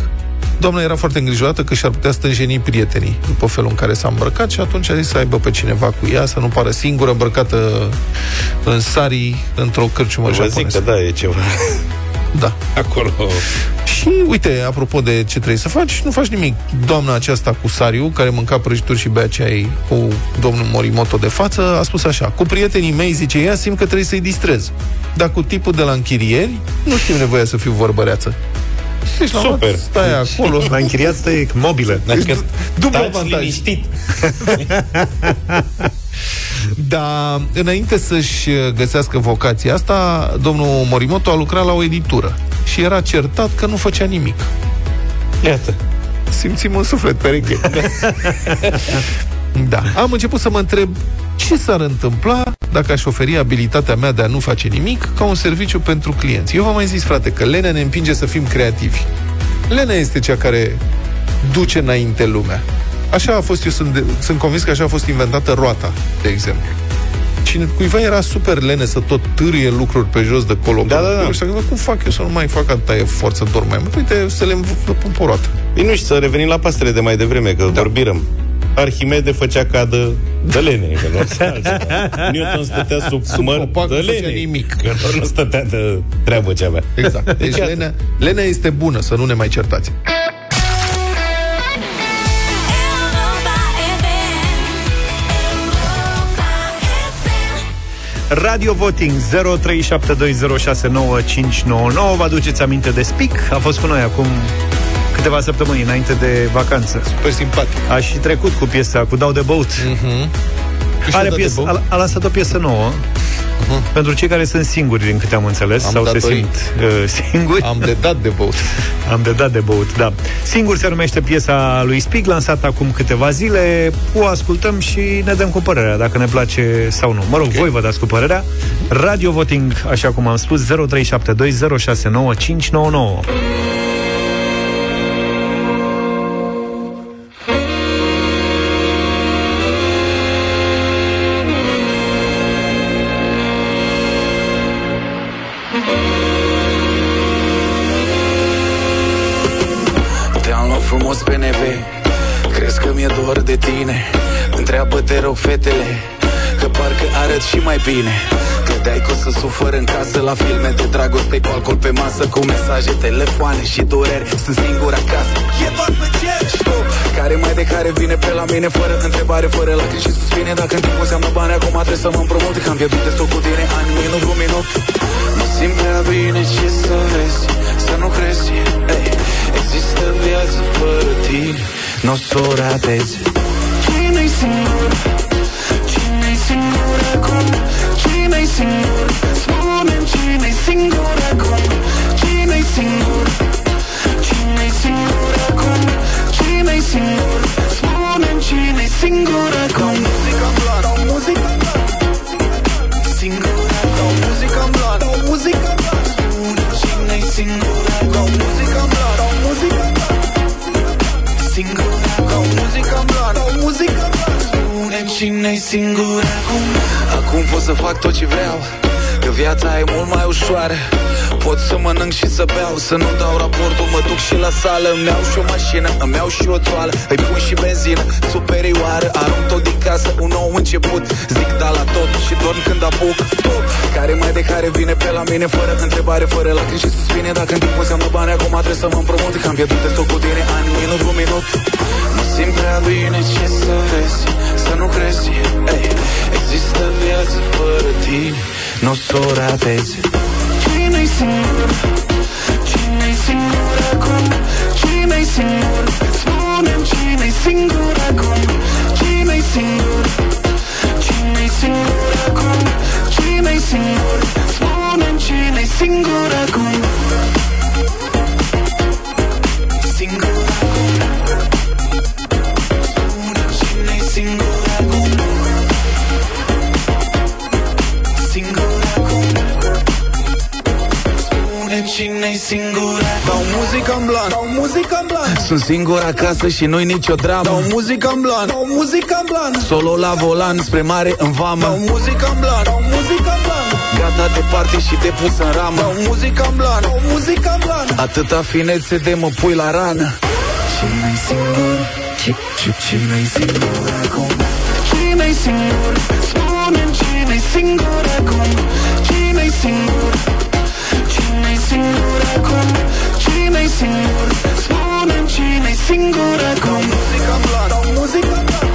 Doamna era foarte îngrijorată că și-ar putea stânjeni prietenii după felul în care s-a îmbrăcat și atunci a zis să aibă pe cineva cu ea, să nu pară singură îmbrăcată în sari într-o cârciumă Vă zic japoneză. că da, e ceva. Da. Acolo. Și uite, apropo de ce trebuie să faci, nu faci nimic. Doamna aceasta cu Sariu, care mânca prăjituri și bea ceai cu domnul Morimoto de față, a spus așa, cu prietenii mei, zice ea, simt că trebuie să-i distrez. Dar cu tipul de la închirieri, nu știu nevoia să fiu vorbăreață. Deci, la un moment, Super. Stai acolo. La închiriat stai mobilă. Adică dublu taci avantaj. liniștit. Dar înainte să-și găsească vocația asta, domnul Morimoto a lucrat la o editură și era certat că nu făcea nimic. Iată. Simțim un suflet pereche. da. Am început să mă întreb ce s-ar întâmpla dacă aș oferi abilitatea mea de a nu face nimic ca un serviciu pentru clienți. Eu v-am mai zis, frate, că Lena ne împinge să fim creativi. Lena este cea care duce înainte lumea. Așa a fost, eu sunt, de, sunt convins că așa a fost inventată roata, de exemplu. Cine, cuiva era super lene să tot târie lucruri pe jos de colo. Da, da, da. Și s-a gândit, cum fac eu să nu mai fac atâta efort să dorm mai mult? Uite, să le înv- pun pe o roată. Ei, nu știu, să revenim la pastele de mai devreme, că da. vorbirăm. Arhimede făcea cadă de lene, că nu altceva. Newton stătea sub, Sub măr copac, de nu făcea lene. nimic. Că doar nu stătea de treabă ce avea. Exact. Deci iată. Lena, Lena este bună, să nu ne mai certați. Radio Voting 0372069599 Vă aduceți aminte de Spic? A fost cu noi acum câteva săptămâni înainte de vacanță. Super simpatic. A și trecut cu piesa, cu Dau de Boat. Mm-hmm. Are piesă, a, a lansat o piesă nouă Pentru cei care sunt singuri, din câte am înțeles, Am sau se datorii. simt uh, singuri. Am de dat de băut. Am de dat de băut, da. Singur se numește piesa lui Spig, lansată acum câteva zile. O ascultăm și ne dăm cu părerea, dacă ne place sau nu. Mă rog, okay. voi vă dați cu părerea. Radio Voting, așa cum am spus, 0372069599. Luat frumos pe neve Crezi că mi-e dor de tine? Întreabă te rog fetele Că parcă arăt și mai bine. Credeai că o să sufăr în casă La filme de dragoste cu alcool pe masă Cu mesaje, telefoane și dureri. Sunt singur acasă. E doar pe cer. Stop Care mai de care vine pe la mine Fără întrebare, fără lacrimi și suspine. Dacă în timp înseamnă bani Acum trebuie să mă împrumut Că am pierdut destul cu tine Ani, minut cu minut. Mă simt prea bine Ce să vezi Să nu crezi Ei, Există viață fără tine Nu o să o ratezi Cine-i singur? Cine-i singur acum? Cine-i singur? Spune-mi cine-i singur acum? Cine-i singur? Cine-i singur acum? Cine-i singur? Spune-mi cine-i singur acum? Muzica blană, dau muzica Singur dau muzica blană, dau muzica Spune-mi cine-i singur acum? Muzica blană, dau muzica Singur dau muzica blană, dau muzica Spune-mi cine-i singur acum Acum pot să fac tot ce vreau Că viața e mult mai ușoară. Pot să mănânc și să beau Să nu dau raportul, mă duc și la sală Îmi iau și o mașină, îmi iau și o toală Îi pun și benzină superioară Arunc tot din casă, un nou început. Zic da la tot și dorm când apuc. Top, Care mai de care vine pe la mine Fără întrebare, fără lacrimi și suspine Dacă în timp înseamnă bani, acum trebuie să mă împrumut Că am pierdut destul cu tine ani, minut cu minut Mă simt prea bine, ce să vezi Să nu crezi, ei Există viață fără tine Nu o să o ratezi Cine-i singur? Cine-i singur acum? Cine-i singur? Sunt singur acasă și nu-i nicio dramă Dau muzică în blan, dau muzică în blan Solo la volan, spre mare în vamă Dau muzică în blan, dau muzică în blan Gata de party și te pus în ramă Dau muzică în blan, dau muzică în blan Atâta finețe de mă pui la rană Cine-i singur? Ce- ce- Cine-i singur acum? Cine-i singur? Spune-mi cine-i singur acum? Cine-i singur? Cine-i singur acum? Cine-i singur? Spune-mi cine-i singur acum? Muzică în blan, dau muzică în blan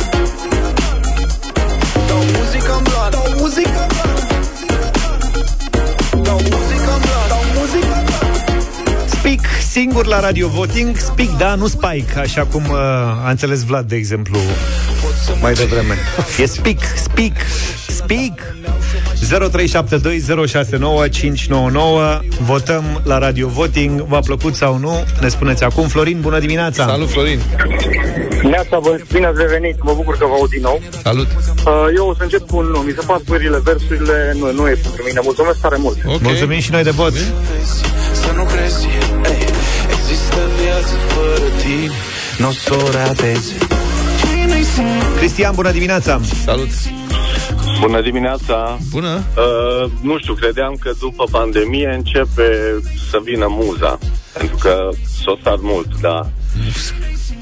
Dau muzică în blan, dau muzică în blan Dau muzică în blan, dau muzică în blan Speak singur la Radio Voting Speak, da, nu Spike Așa cum uh, a înțeles Vlad, de exemplu Mai devreme. E Speak, Speak, Speak 0372069599 Votăm la Radio Voting V-a plăcut sau nu? Ne spuneți acum Florin, bună dimineața Salut, Florin! Neața, vă, bine ați revenit, mă bucur că vă aud din nou. Salut! Uh, Eu o să încep cu un nu, mi se fac pările, versurile, nu, nu e pentru mine. Mulțumesc tare mult. okay. Mulțumim și noi de vot Să nu crezi, ei, există viață fără tine Nu o să o ratezi Cine-i singur? Cristian, bună dimineața Salut! Bună dimineața! Bună! Uh, nu știu, credeam că după pandemie începe să vină muza. Pentru că s-o stat mult, dar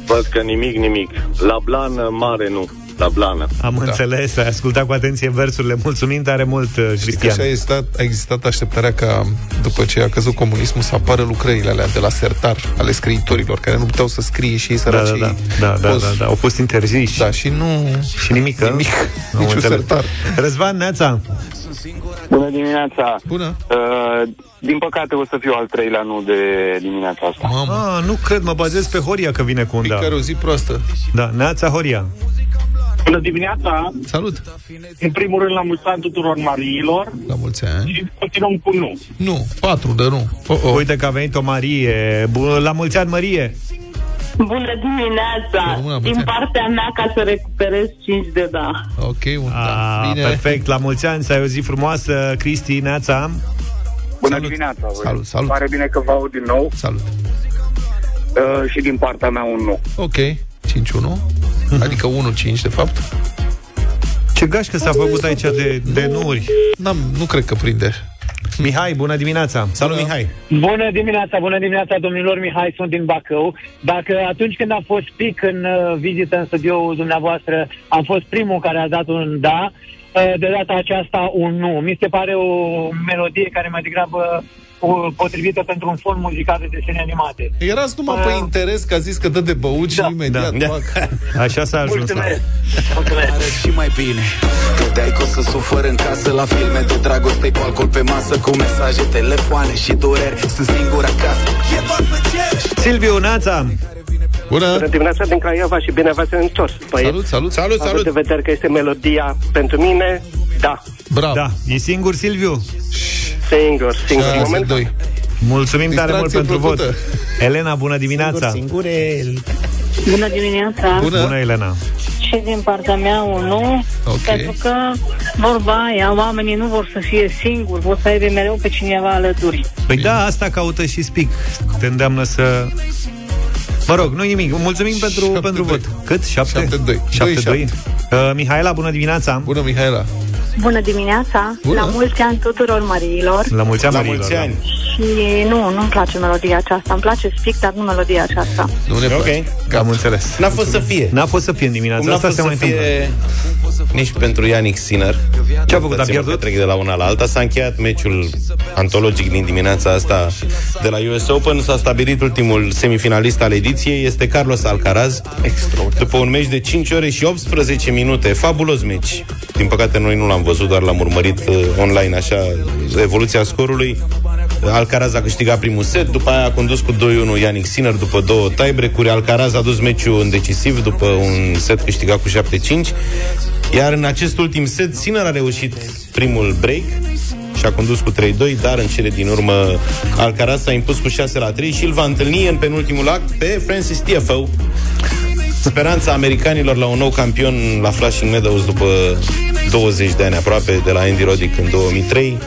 văd că nimic, nimic. La blană, mare nu. La blană. Am da. înțeles, ai ascultat cu atenție versurile Mulțumim tare mult, uh, Știți că Cristian așa a existat, a existat așteptarea ca după ce a căzut comunismul să apară lucrările alea de la sertar ale scriitorilor care nu puteau să scrie și ei da, săracii da, da, da, da, da, da, au fost interziși Da, și nu... Și nimic, Nimic, Am niciun înțeles. sertar. Răzvan, Neața Bună dimineața! Bună! Uh, din păcate o să fiu al treilea nu de dimineața asta. Mamă. Ah, nu cred, mă bazez pe Horia că vine cu un da Care o zi proastă. Da, Neața Horia Bună dimineața! Salut! În primul rând, la mulți ani tuturor Mariilor La mulți ani. și continuăm cu nu. Nu, patru de nu. Oh, oh. Uite că a venit o Marie. Bun, la mulți ani, Marie! Bună dimineața! Bună, Din partea mea ca să recuperez 5 de da. Ok, un A, da. Bine. perfect, la mulți ani, să ai o zi frumoasă, Cristi, Neața. Bună Salut. dimineața, voi. Salut, salut. Pare bine că vă aud din nou. Salut. Uh, și din partea mea un nu. Ok, 5-1. Adică 1-5, de fapt. Ce gașcă s-a făcut aici de, de nuri. N-am, nu cred că prinde. Mihai, bună dimineața! Salut, Mihai! Bună dimineața, bună dimineața, domnilor Mihai, sunt din Bacău. Dacă atunci când am fost pic în uh, vizită în studioul dumneavoastră, am fost primul care a dat un da, uh, de data aceasta un nu. Mi se pare o melodie care mai degrabă o, potrivită pentru un fond muzical de desene animate. Erați numai pe interes că a zis că dă de băut și imediat Da. fac. Așa s-a ajuns la... Are și mai bine Credeai că o să sufăr în casă la filme De dragoste cu alcool pe masă Cu mesaje, telefoane și dureri Sunt singur acasă E doar pe cer Silviu, Neața! Bună! Bună dimineața din Craiova și bine v-ați întors. băieți. Salut, salut! Salut, Având salut! de vedere că este melodia pentru mine, da, Bravo! Da, e singur, Silviu? singur, singur. În momentul 2. Mulțumim tare mult Distracție pentru plăcută. vot. Elena, bună dimineața! Singurel! Bună dimineața! Bună! Bună, Elena! Și din partea mea un nu, Ok. pentru că vorba aia, oamenii nu vor să fie singuri, vor să aibă mereu pe cineva alături. Păi da, asta caută și Spic. Te îndeamnă să... Mă rog, nu nimic. Mulțumim pentru, Șapte pentru doi. vot. Cât? 7? Șapte doi. 7 Doi 2. Uh, Mihaela, bună dimineața! Bună, Mihaela! Bună dimineața! Bună. La mulți ani tuturor Mariilor! La mulți ani, La Marilor, mulți da. ani! Și nu, nu-mi place melodia aceasta. Îmi place spic, dar nu melodia aceasta. Nu ne Ok. place. Am înțeles. N-a fost să fie. N-a fost să fie în dimineața Cum n-a asta, fost se să mai întâmplă. fie nici pentru Yannick Sinner. Ce a făcut, a Dați-mă pierdut? că Trec de la una la alta. S-a încheiat meciul antologic din dimineața asta de la US Open. S-a stabilit ultimul semifinalist al ediției. Este Carlos Alcaraz. După un meci de 5 ore și 18 minute. Fabulos meci. Din păcate noi nu l-am văzut, doar l-am urmărit uh, online, așa, evoluția scorului. Alcaraz a câștigat primul set, după aia a condus cu 2-1 Yannick Sinner după două tiebreak-uri. Alcaraz a dus meciul în decisiv după un set câștigat cu 7-5. Iar în acest ultim set, Sinner a reușit primul break și a condus cu 3-2, dar în cele din urmă Alcaraz s-a impus cu 6 la 3 și îl va întâlni în penultimul act pe Francis Tiafoe. Speranța americanilor la un nou campion la Flushing Meadows după 20 de ani aproape de la Andy Roddick în 2003.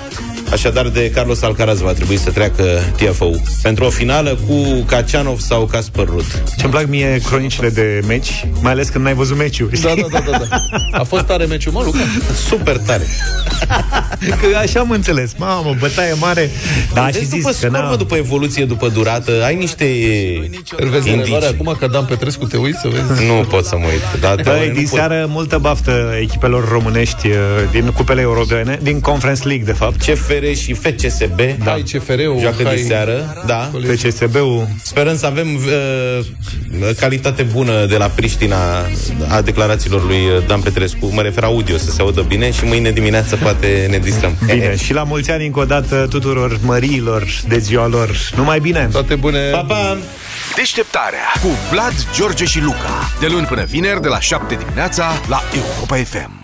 Așadar, de Carlos Alcaraz va trebui să treacă Tiafoe pentru o finală cu Kacianov sau Casper Ruud. Ce-mi plac mie cronicile de meci, mai ales când n-ai văzut meciul. Da, da, da, da, da. A fost tare meciul, mă, Luca? Super tare. Că așa am înțeles. Mamă, bătaie mare. Da, și Vezi zis după că scor, n-a... mă, după evoluție, după durată, ai niște Îl vezi în indicii. reloare acum că Dan Petrescu te uiți să vezi? Nu pot să mă uit. Dar Băi, nu din pot. seară multă baftă echipelor românești uh, din cupele europene, din Conference League, de fapt. CFR și FCSB Da. Hai CFR-ul, joacă hai... de seară, da. FCSB-ul Sperăm să avem uh, calitate bună de la Priștina a declarațiilor lui uh, Dan Petrescu. Mă refer audio, să se audă bine și mâine dimineață poate ne distrăm. Bine, și la mulți ani încă o dată tuturor măriilor de ziua lor. Numai bine! Toate bune! Pa, pa! Deșteptarea cu Vlad, George și Luca. De luni până vineri, de la 7 dimineața, la Europa FM.